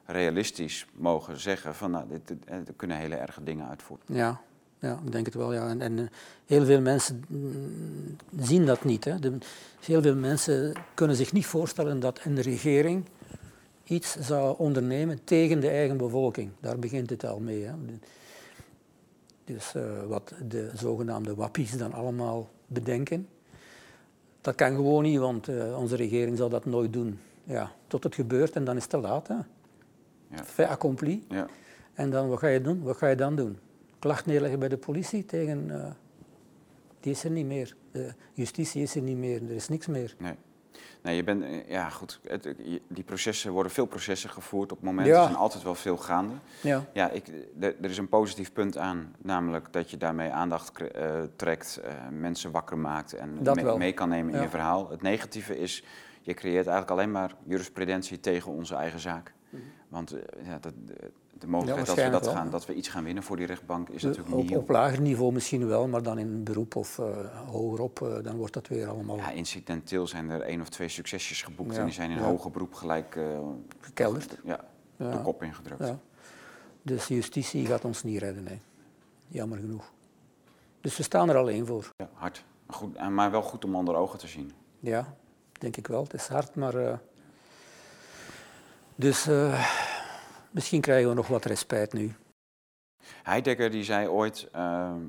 realistisch mogen zeggen van nou, dit, er kunnen hele erge dingen uitvoeren. Ja, ja, ik denk het wel. Ja. En, en eh, heel veel mensen mm, zien dat niet. Hè. De, heel veel mensen kunnen zich niet voorstellen dat een regering iets zou ondernemen tegen de eigen bevolking. Daar begint het al mee. Hè. Dus eh, wat de zogenaamde wappies dan allemaal bedenken, dat kan gewoon niet, want eh, onze regering zal dat nooit doen. Ja, tot het gebeurt en dan is het te laat. Hè. Ja. Fait accompli. Ja. En dan, wat ga je doen? Wat ga je dan doen? Klacht neerleggen bij de politie tegen... eh, die is er niet meer. De justitie is er niet meer. Er is niks meer. Nee. Nee, je bent, eh, ja goed, het, je- die processen worden veel processen gevoerd op het moment. Ja. Er zijn altijd wel veel gaande. Ja. Ja, ik, er is een positief punt aan, namelijk dat je daarmee aandacht eh, trekt, eh, mensen wakker maakt en mee, mee kan nemen in Ja. je verhaal. Het negatieve is, je creëert eigenlijk alleen maar jurisprudentie tegen onze eigen zaak. Want eh, ja, dat, de, mogelijkheid dat we, dat, wel. gaan, dat we iets gaan winnen voor die rechtbank is natuurlijk Op, niet op lager niveau misschien wel, maar dan in een beroep of eh, hogerop, eh, dan wordt dat weer allemaal Ja, incidenteel zijn er één of twee succesjes geboekt Ja, en die zijn in ja. hoger beroep gelijk eh, gekelderd. ja, de kop ingedrukt. Ja. Dus justitie gaat ons niet redden, nee. Jammer genoeg. Dus we staan er alleen voor. Ja, hard. Goed, maar wel goed om onder ogen te zien. Ja, denk ik wel. Het is hard, maar... dus misschien krijgen we nog wat respijt nu. Heidegger die zei ooit, ehm,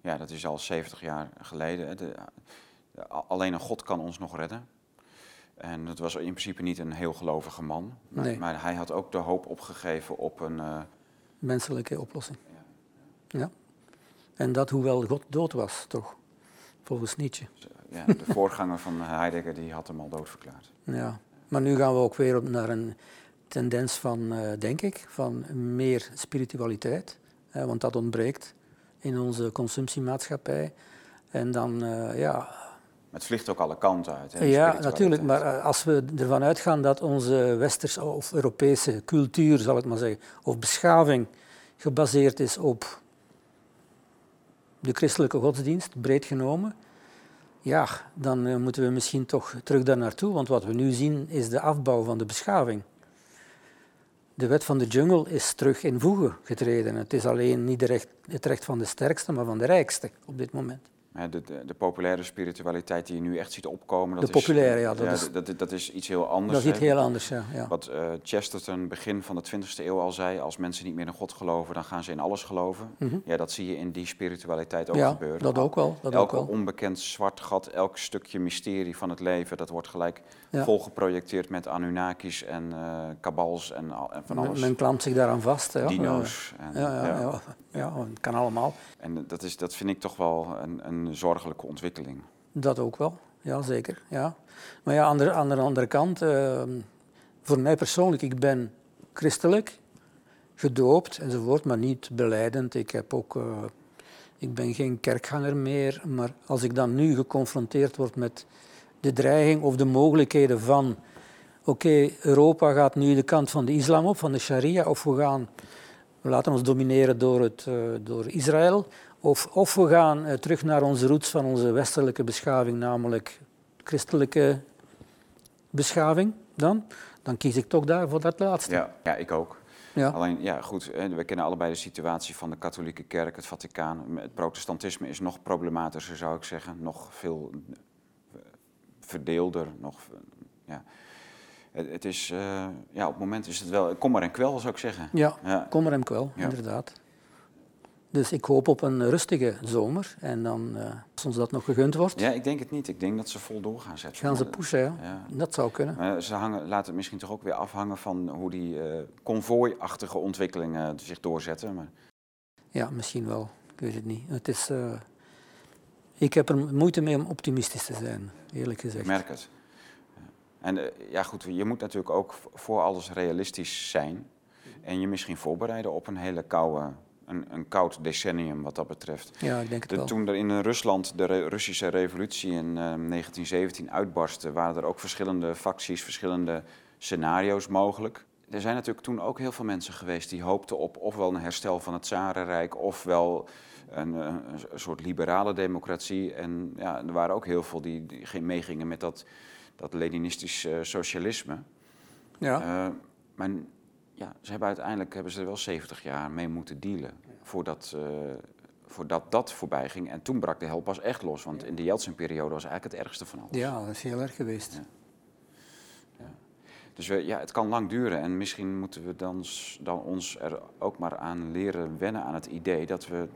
ja dat is al 70 jaar geleden, de, de- alleen een God kan ons nog redden. En dat was in principe niet een heel gelovige man, maar, Nee. maar hij had ook de hoop opgegeven op een, eh, Menselijke oplossing. Ja. En dat hoewel God dood was, toch? Volgens Nietzsche. ja, de voorganger van Heidegger die had hem al doodverklaard. Ja. Maar nu gaan we ook weer op naar een tendens van, eh, denk ik, van meer spiritualiteit. want dat ontbreekt in onze consumptiemaatschappij. En dan, eh, ja, Het vliegt ook alle kanten uit. Hè, Ja, natuurlijk. Maar eh, als we ervan uitgaan dat onze westerse of Europese cultuur, zal ik maar zeggen, of beschaving gebaseerd is op de christelijke godsdienst, breed genomen, ja, dan moeten we misschien toch terug daar naartoe. Want wat we nu zien is de afbouw van de beschaving. De wet van de jungle is terug in voege getreden. Het is alleen niet recht, het recht van de sterkste, maar van de rijkste op dit moment. De, de, de populaire spiritualiteit die je nu echt ziet opkomen. Dat De is, populaire, ja, dat ja, is- dat, dat is iets heel anders. Dat is iets hè. heel anders, ja. ja. Wat eh, Chesterton begin van de 20e eeuw al zei, als mensen niet meer in God geloven, dan gaan ze in alles geloven. Mhm. Ja, dat zie je in die spiritualiteit ook ja, gebeuren. dat ook wel. Dat Elk ook wel. onbekend zwart gat, elk stukje mysterie van het leven, dat wordt gelijk Ja. volgeprojecteerd met Anunnakis en eh kabals en, en van alles. men klampt zich daaraan vast. Ja. Dino's. En, Ja, ja, ja. het kan allemaal. en dat, is, dat vind ik toch wel een, een zorgelijke ontwikkeling. Dat ook wel, ja zeker. Ja. Maar ja, aan de, aan de andere kant, eh, voor mij persoonlijk, ik ben christelijk, gedoopt enzovoort, maar niet beleidend. Ik, heb ook, eh, ik ben geen kerkganger meer, maar als ik dan nu geconfronteerd word met de dreiging of de mogelijkheden van, oké, Europa gaat nu de kant van de islam op, van de sharia, of we gaan, we laten ons domineren door, het, eh, door Israël, of, of we gaan eh, terug naar onze roots van onze westelijke beschaving, namelijk christelijke beschaving dan, dan kies ik toch daar voor dat laatste. Ja, ja ik ook. Ja. Alleen, ja, goed, hè, we kennen allebei de situatie van de katholieke kerk, het Vaticaan. Het protestantisme is nog problematischer, zou ik zeggen. Nog veel eh, verdeelder. Nog, ja. het, het is, eh, ja, op het moment is het wel kommer en kwel, zou ik zeggen. Ja, Ja. kommer en kwel, Ja. inderdaad. Dus ik hoop op een rustige zomer en dan, eh, als ons dat nog gegund wordt, Ja, ik denk het niet. Ik denk dat ze vol door gaan zetten. gaan ze pushen. Ja. Ja. Dat zou kunnen. Maar ze hangen, laten het misschien toch ook weer afhangen van hoe die eh konvooiachtige ontwikkelingen zich doorzetten. Maar Ja, misschien wel. Ik weet het niet. Het is, ik heb er moeite mee om optimistisch te zijn, eerlijk gezegd. Ik merk het. Ja. En eh, ja, goed, je moet natuurlijk ook voor alles realistisch zijn. En je misschien voorbereiden op een hele koude, een, een koud decennium wat dat betreft. Ja, ik denk het De- wel. toen er in Rusland de re- Russische revolutie in eh, 1917 uitbarstte, waren er ook verschillende facties, verschillende scenario's mogelijk. Er zijn natuurlijk toen ook heel veel mensen geweest die hoopten op ofwel een herstel van het Zarenrijk, ofwel een, eh, een soort liberale democratie. En ja, er waren ook heel veel die, die geen- meegingen met dat, dat Leninistisch socialisme. Ja. Eh, maar ja, ze hebben uiteindelijk hebben ze er wel 70 jaar mee moeten dealen voordat, eh, voordat dat voorbij ging. En toen brak de hel pas echt los, want in de Yeltsin-periode was eigenlijk het ergste van alles. ja, dat is heel erg geweest. Ja. Dus we, ja, het kan lang duren en misschien moeten we dan, dan ons er ook maar aan leren wennen aan het idee dat we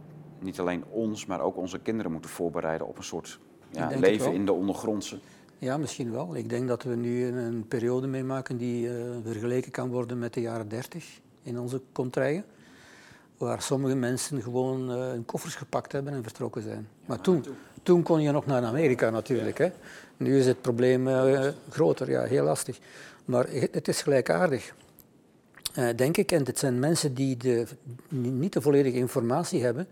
niet alleen ons, maar ook onze kinderen moeten voorbereiden op een soort ja, leven in de ondergrondse. Ja, misschien wel. Ik denk dat we nu een, een periode meemaken die eh, vergeleken kan worden met de jaren 30 in onze contraien. Waar sommige mensen gewoon eh, hun koffers gepakt hebben en vertrokken zijn. Maar toen, toen kon je nog naar Amerika natuurlijk. Hè. Nu is het probleem uh, groter, ja, heel lastig. Maar het is gelijkaardig. Uh, denk ik, en het zijn mensen die de, niet de volledige informatie hebben,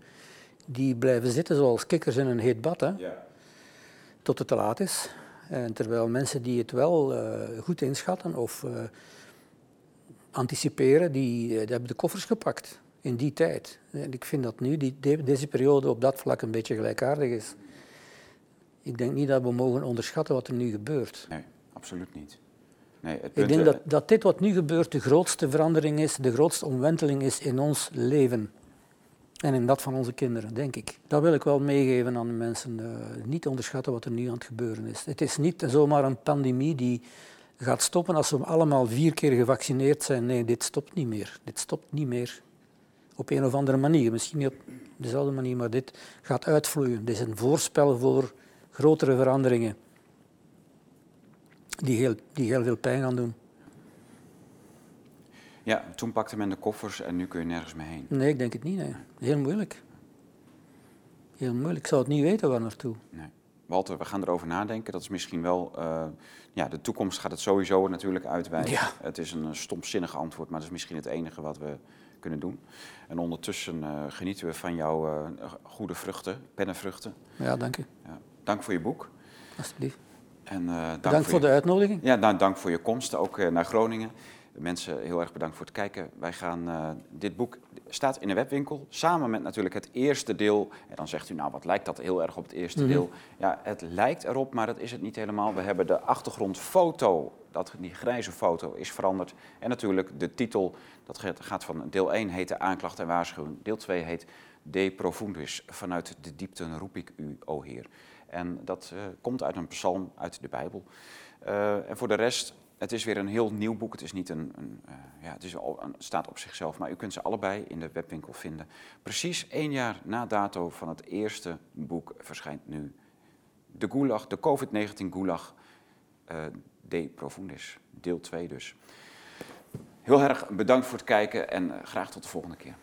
die blijven zitten zoals kikkers in een heet bad, hè, ja. tot het te laat is. En terwijl mensen die het wel uh, goed inschatten of uh, anticiperen, die, die, hebben de koffers gepakt in die tijd. En ik vind dat nu die, deze periode op dat vlak een beetje gelijkaardig is. Ik denk niet dat we mogen onderschatten wat er nu gebeurt. Nee, absoluut niet. Nee, het ik denk dat, dat dit wat nu gebeurt de grootste verandering is, de grootste omwenteling is in ons leven. En in dat van onze kinderen, denk ik. Dat wil ik wel meegeven aan de mensen. Uh, niet onderschatten wat er nu aan het gebeuren is. Het is niet zomaar een pandemie die gaat stoppen als we allemaal vier keer gevaccineerd zijn. Nee, dit stopt niet meer. Dit stopt niet meer. Op een of andere manier. Misschien niet op dezelfde manier, maar dit gaat uitvloeien. Dit is een voorspel voor grotere veranderingen. Die heel, die heel veel pijn gaan doen. Ja, toen pakte men de koffers en nu kun je nergens meer heen. Nee, ik denk het niet. Nee. Heel moeilijk. Heel moeilijk. Ik zou het niet weten waar naartoe. Nee. Walter, we gaan erover nadenken. Dat is misschien wel... Uh, ja, de toekomst gaat het sowieso natuurlijk uitwijzen. Ja. Het is een stomzinnig antwoord, maar dat is misschien het enige wat we kunnen doen. En ondertussen uh, genieten we van jouw uh, goede vruchten, pennenvruchten. Ja, dank u. Ja. Dank voor je boek. Alsjeblieft. En, dank, dank voor, de uitnodiging. Ja, nou, dank voor je komst ook naar Groningen. Mensen, heel erg bedankt voor het kijken. Wij gaan, uh, dit boek staat in de webwinkel, samen met natuurlijk het eerste deel. En dan zegt u, nou wat lijkt dat heel erg op het eerste mhm. deel? Ja, het lijkt erop, maar dat is het niet helemaal. We hebben de achtergrondfoto, dat, die grijze foto, is veranderd. En natuurlijk de titel, dat gaat van deel 1 heet de aanklacht en waarschuwing. Deel 2 heet De Profundis, vanuit de diepten roep ik u, o Heer. En dat uh, komt uit een psalm uit de Bijbel. Uh, en voor de rest het is weer een heel nieuw boek. Het, is niet een, een uh, ja, het is staat op zichzelf, maar u kunt ze allebei in de webwinkel vinden. Precies één jaar na dato van het eerste boek verschijnt nu de Gulag, de COVID-19 Gulag uh, De Profundis, deel 2 dus. Heel erg bedankt voor het kijken en uh, graag tot de volgende keer.